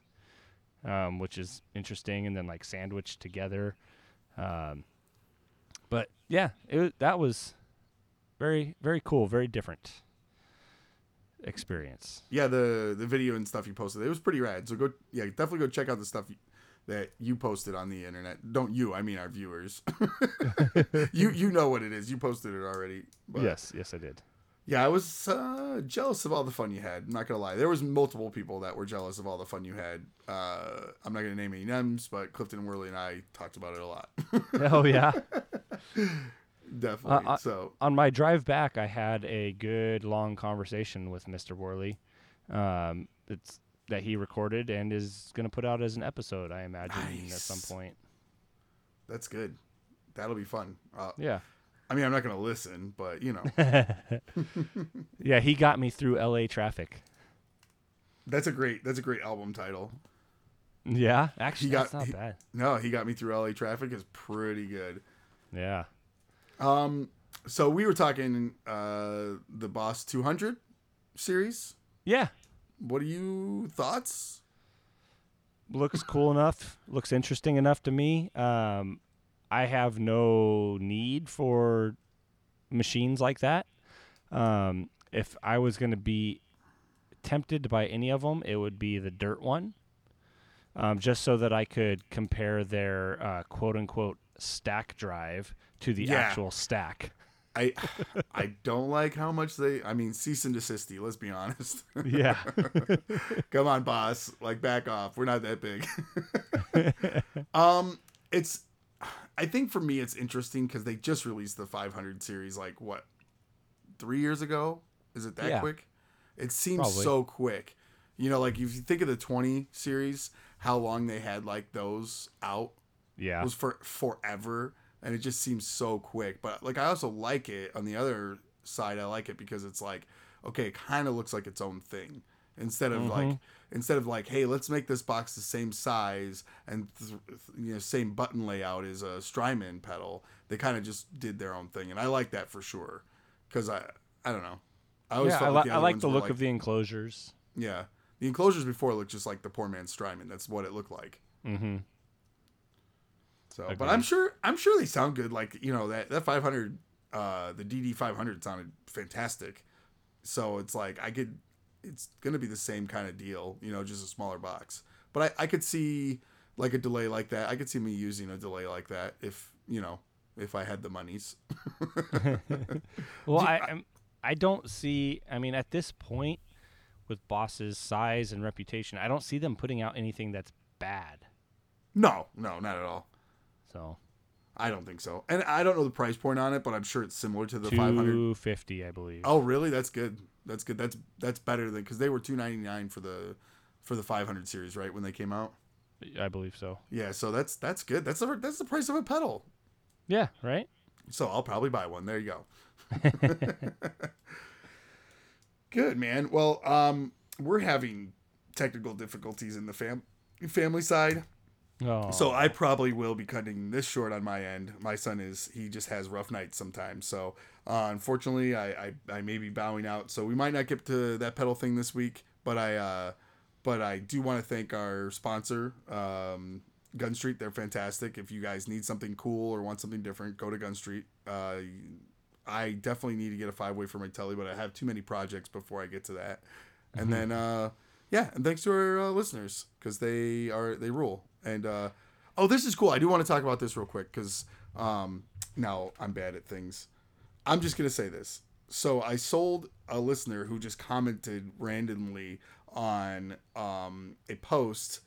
[SPEAKER 2] um, which is interesting, and then like sandwiched together. Um, but yeah, it that was very very cool, very different experience.
[SPEAKER 1] yeah, the the video and stuff you posted, it was pretty rad. So go, yeah, definitely go check out the stuff you, that you posted on the internet. Don't you? I mean our viewers. <laughs> you you know what it is. You posted it already. But
[SPEAKER 2] yes, yes, I did.
[SPEAKER 1] Yeah, I was uh, jealous of all the fun you had. I'm not gonna lie. There was multiple people that were jealous of all the fun you had. Uh, I'm not gonna name any names, but Clifton Worley and I talked about it a lot. <laughs>
[SPEAKER 2] oh yeah. <laughs>
[SPEAKER 1] Definitely.
[SPEAKER 2] Uh,
[SPEAKER 1] so
[SPEAKER 2] on my drive back, I had a good long conversation with Mr. Worley. Um, it's that he recorded and is going to put out as an episode, I imagine, at some point.
[SPEAKER 1] that's good. That'll be fun. Uh,
[SPEAKER 2] Yeah.
[SPEAKER 1] I mean, I'm not gonna listen, but you know, <laughs>
[SPEAKER 2] Yeah, he got me through LA traffic.
[SPEAKER 1] that's a great that's a great album title.
[SPEAKER 2] Yeah, actually,
[SPEAKER 1] He got-
[SPEAKER 2] not
[SPEAKER 1] he-
[SPEAKER 2] bad.
[SPEAKER 1] No, he got me through LA traffic is pretty good.
[SPEAKER 2] Yeah.
[SPEAKER 1] Um, so we were talking uh the Boss 200 series.
[SPEAKER 2] Yeah.
[SPEAKER 1] What are you thoughts?
[SPEAKER 2] looks cool enough. Looks interesting enough to me. Um, I have no need for machines like that. Um, if I was going to be tempted to buy any of them, it would be the dirt one, um, just so that I could compare their uh, quote unquote stack drive to the
[SPEAKER 1] Yeah.
[SPEAKER 2] actual stack.
[SPEAKER 1] I I don't like how much they. I mean, cease and desist. Let's be honest. <laughs>
[SPEAKER 2] Yeah. <laughs>
[SPEAKER 1] Come on, boss. Like, back off. We're not that big. <laughs> um, it's. I think for me, it's interesting because they just released the 500 series. Like what, three years ago? Is it that
[SPEAKER 2] Yeah.
[SPEAKER 1] quick? It seems
[SPEAKER 2] Probably.
[SPEAKER 1] so quick. You know, like if you think of the 20 series, how long they had like those out
[SPEAKER 2] yeah.
[SPEAKER 1] was for forever and it just seems so quick but like i also like it on the other side i like it because it's like okay it kind of looks like its own thing instead of like instead of like hey let's make this box the same size and th- you know same button layout as a strymon pedal they kind of just did their own thing and i like that for sure because i i don't know i always
[SPEAKER 2] Yeah, I, li-
[SPEAKER 1] like the
[SPEAKER 2] I like the look
[SPEAKER 1] like-
[SPEAKER 2] of the enclosures.
[SPEAKER 1] yeah the enclosures before looked just like the poor man's strymon that's what it looked like
[SPEAKER 2] Mm-hmm.
[SPEAKER 1] So, but I'm sure I'm sure they sound good. Like you know that that 500, uh, the DD 500 sounded fantastic. So it's like I could, it's gonna be the same kind of deal. You know, just a smaller box. But I I could see like a delay like that. I could see me using a delay like that if you know if I had the monies. <laughs>
[SPEAKER 2] Well, I I'm, I don't see. I mean, at this point, with Boss's size and reputation, I don't see them putting out anything that's bad.
[SPEAKER 1] No, no, not at all.
[SPEAKER 2] So
[SPEAKER 1] I don't think so. And I don't know the price point on it, but I'm sure it's similar to the 500.
[SPEAKER 2] two fifty, I believe.
[SPEAKER 1] Oh, really? That's good. That's good. That's that's better than because they were 299 for the for the 500 series, right? When they came out.
[SPEAKER 2] I believe so.
[SPEAKER 1] Yeah, so that's that's good. That's the that's the price of a pedal.
[SPEAKER 2] Yeah, right.
[SPEAKER 1] So I'll probably buy one. There you go. <laughs> Good man. Well, um, we're having technical difficulties in the fam family side,
[SPEAKER 2] Oh,
[SPEAKER 1] so I probably will be cutting this short on my end. My son is he just has rough nights sometimes, so uh, unfortunately, I, I I may be bowing out. So we might not get to that pedal thing this week, but I uh, but I do want to thank our sponsor, um, Gun Street. They're fantastic. If you guys need something cool or want something different, go to Gun Street. Uh, I definitely need to get a five way for my telly, but I have too many projects before I get to that. And then, uh, yeah, and thanks to our uh, listeners because they are they rule. And uh, oh, this is cool. I do want to talk about this real quick because um, now I'm bad at things. I'm just gonna say this. So I sold a listener who just commented randomly on um, a post.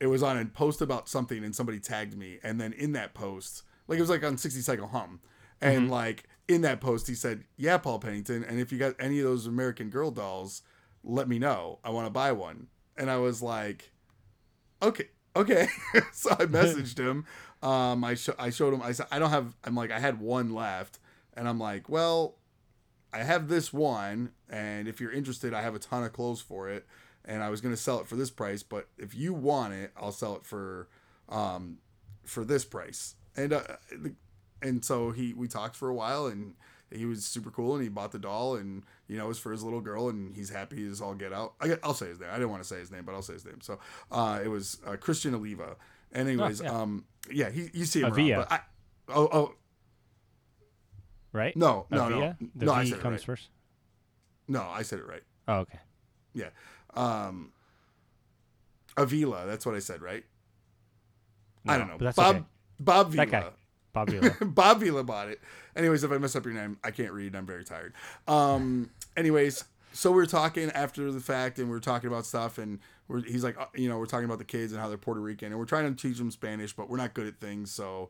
[SPEAKER 1] It was on a post about something, and somebody tagged me. And then in that post, like it was like on 60 Cycle Hum, and like in that post, he said, "Yeah, Paul Pennington, and if you got any of those American Girl dolls, let me know. I want to buy one." And I was like, "Okay, okay." <laughs> so I <laughs> messaged him. Um, I sh- I showed him. I said, "I don't have." I'm like, I had one left, and I'm like, "Well, I have this one, and if you're interested, I have a ton of clothes for it, and I was gonna sell it for this price, but if you want it, I'll sell it for, um, for this price." And uh, and so he we talked for a while, and he was super cool, and he bought the doll, and you know it was for his little girl, and he's happy as all get out. I, I'll say his name. I didn't want to say his name, but I'll say his name. So uh, it was uh, Christian Oliva. Anyways,
[SPEAKER 2] yeah.
[SPEAKER 1] um, yeah, he you see him
[SPEAKER 2] Avia.
[SPEAKER 1] around, but I, oh oh
[SPEAKER 2] right.
[SPEAKER 1] no no no
[SPEAKER 2] Avia? The
[SPEAKER 1] no I
[SPEAKER 2] V
[SPEAKER 1] said it
[SPEAKER 2] comes
[SPEAKER 1] right.
[SPEAKER 2] first.
[SPEAKER 1] No, I said it right.
[SPEAKER 2] Oh, okay.
[SPEAKER 1] Yeah. Um Avila, that's what I said, right? I don't know. Bob
[SPEAKER 2] okay.
[SPEAKER 1] Bob Vila.
[SPEAKER 2] That guy. Bob Vila.
[SPEAKER 1] Bob Vila bought it. Anyways, if I mess up your name, I can't read. I'm very tired. Um anyways, so we are talking after the fact and we are talking about stuff and he's like, uh, you know, we're talking about the kids and how they're Puerto Rican and we're trying to teach them Spanish, but we're not good at things, so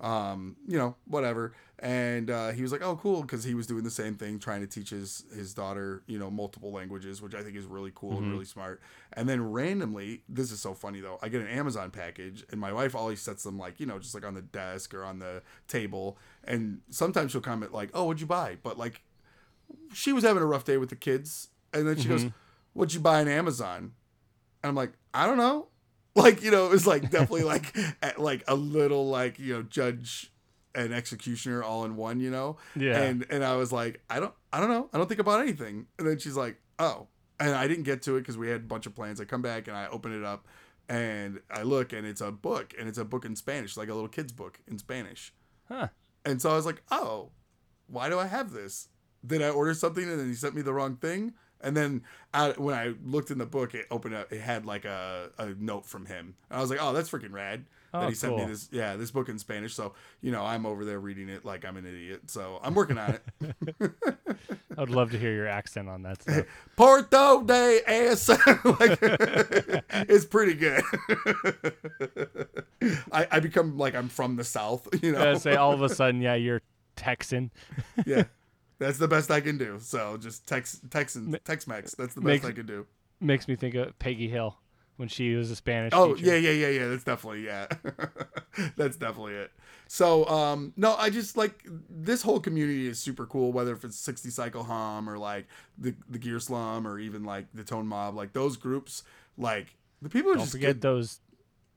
[SPEAKER 1] um, you know, whatever. And uh, he was like, "Oh, cool," because he was doing the same thing, trying to teach his his daughter, you know, multiple languages, which I think is really cool and really smart. And then randomly, this is so funny though. I get an Amazon package, and my wife always sets them like, you know, just like on the desk or on the table. And sometimes she'll comment like, "Oh, what'd you buy?" But like, she was having a rough day with the kids, and then she goes, "What'd you buy on Amazon?" And I'm like, I don't know. Like, you know, it was like definitely like <laughs> like a little like, you know, judge and executioner all in one, you know?
[SPEAKER 2] Yeah.
[SPEAKER 1] And and I was like, I don't I don't know. I don't think about anything. And then she's like, "Oh." And I didn't get to it cuz we had a bunch of plans. I come back and I open it up and I look and it's a book and it's a book in Spanish, like a little kid's book in Spanish.
[SPEAKER 2] Huh.
[SPEAKER 1] And so I was like, "Oh, why do I have this? Did I order something and then he sent me the wrong thing?" And then I, when I looked in the book, it opened up. It had like a, a note from him. And I was like, "Oh, that's freaking rad!"
[SPEAKER 2] Oh,
[SPEAKER 1] that he sent me this, yeah, this book in Spanish. So you know, I'm over there reading it like I'm an idiot. So I'm working on it. <laughs>
[SPEAKER 2] I would love to hear your accent on that stuff. <laughs>
[SPEAKER 1] Porto de es, <laughs> like it's pretty good. I, I become like I'm from the south, you know.
[SPEAKER 2] Say all of a sudden, yeah, you're Texan.
[SPEAKER 1] yeah, that's the best I can do. So just Tex Texan Tex Mex. That's the best
[SPEAKER 2] makes-
[SPEAKER 1] I can do.
[SPEAKER 2] Makes me think of Peggy Hill when she was a Spanish
[SPEAKER 1] Oh
[SPEAKER 2] teacher.
[SPEAKER 1] yeah, yeah, yeah, yeah. That's definitely yeah. <laughs> that's definitely it. So um no, I just like this whole community is super cool. Whether if it's sixty cycle hum or like the the gear slum or even like the tone mob, like those groups, like the people are
[SPEAKER 2] Don't
[SPEAKER 1] just
[SPEAKER 2] forget
[SPEAKER 1] good.
[SPEAKER 2] those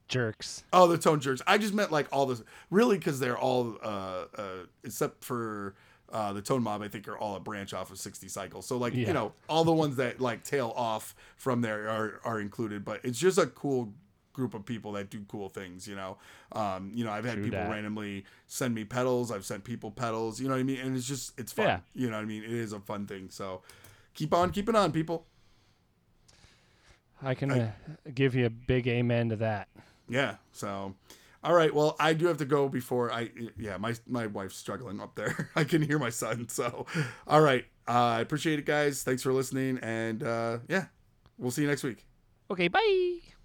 [SPEAKER 2] jerks.
[SPEAKER 1] Oh, the tone jerks. I just meant like all this, really, because they're all, uh, uh, except for uh, the tone mob, I think are all a branch off of 60 cycles. So like,
[SPEAKER 2] Yeah.
[SPEAKER 1] you know, all the ones that like tail off from there are, are included, but it's just a cool group of people that do cool things, you know. Um, you know, I've had
[SPEAKER 2] True
[SPEAKER 1] people
[SPEAKER 2] dat.
[SPEAKER 1] randomly send me pedals. I've sent people pedals, you know what I mean? And it's just, it's fun.
[SPEAKER 2] Yeah.
[SPEAKER 1] You know what I mean? It is a fun thing. So keep on keeping on, people.
[SPEAKER 2] I can uh, give you a big amen to that.
[SPEAKER 1] Yeah. So, all right. Well, I do have to go before I. Yeah, my my wife's struggling up there. <laughs> I can hear my son. So, all right. Uh, I appreciate it, guys. Thanks for listening, and uh, yeah, We'll see you next week.
[SPEAKER 2] Okay, bye.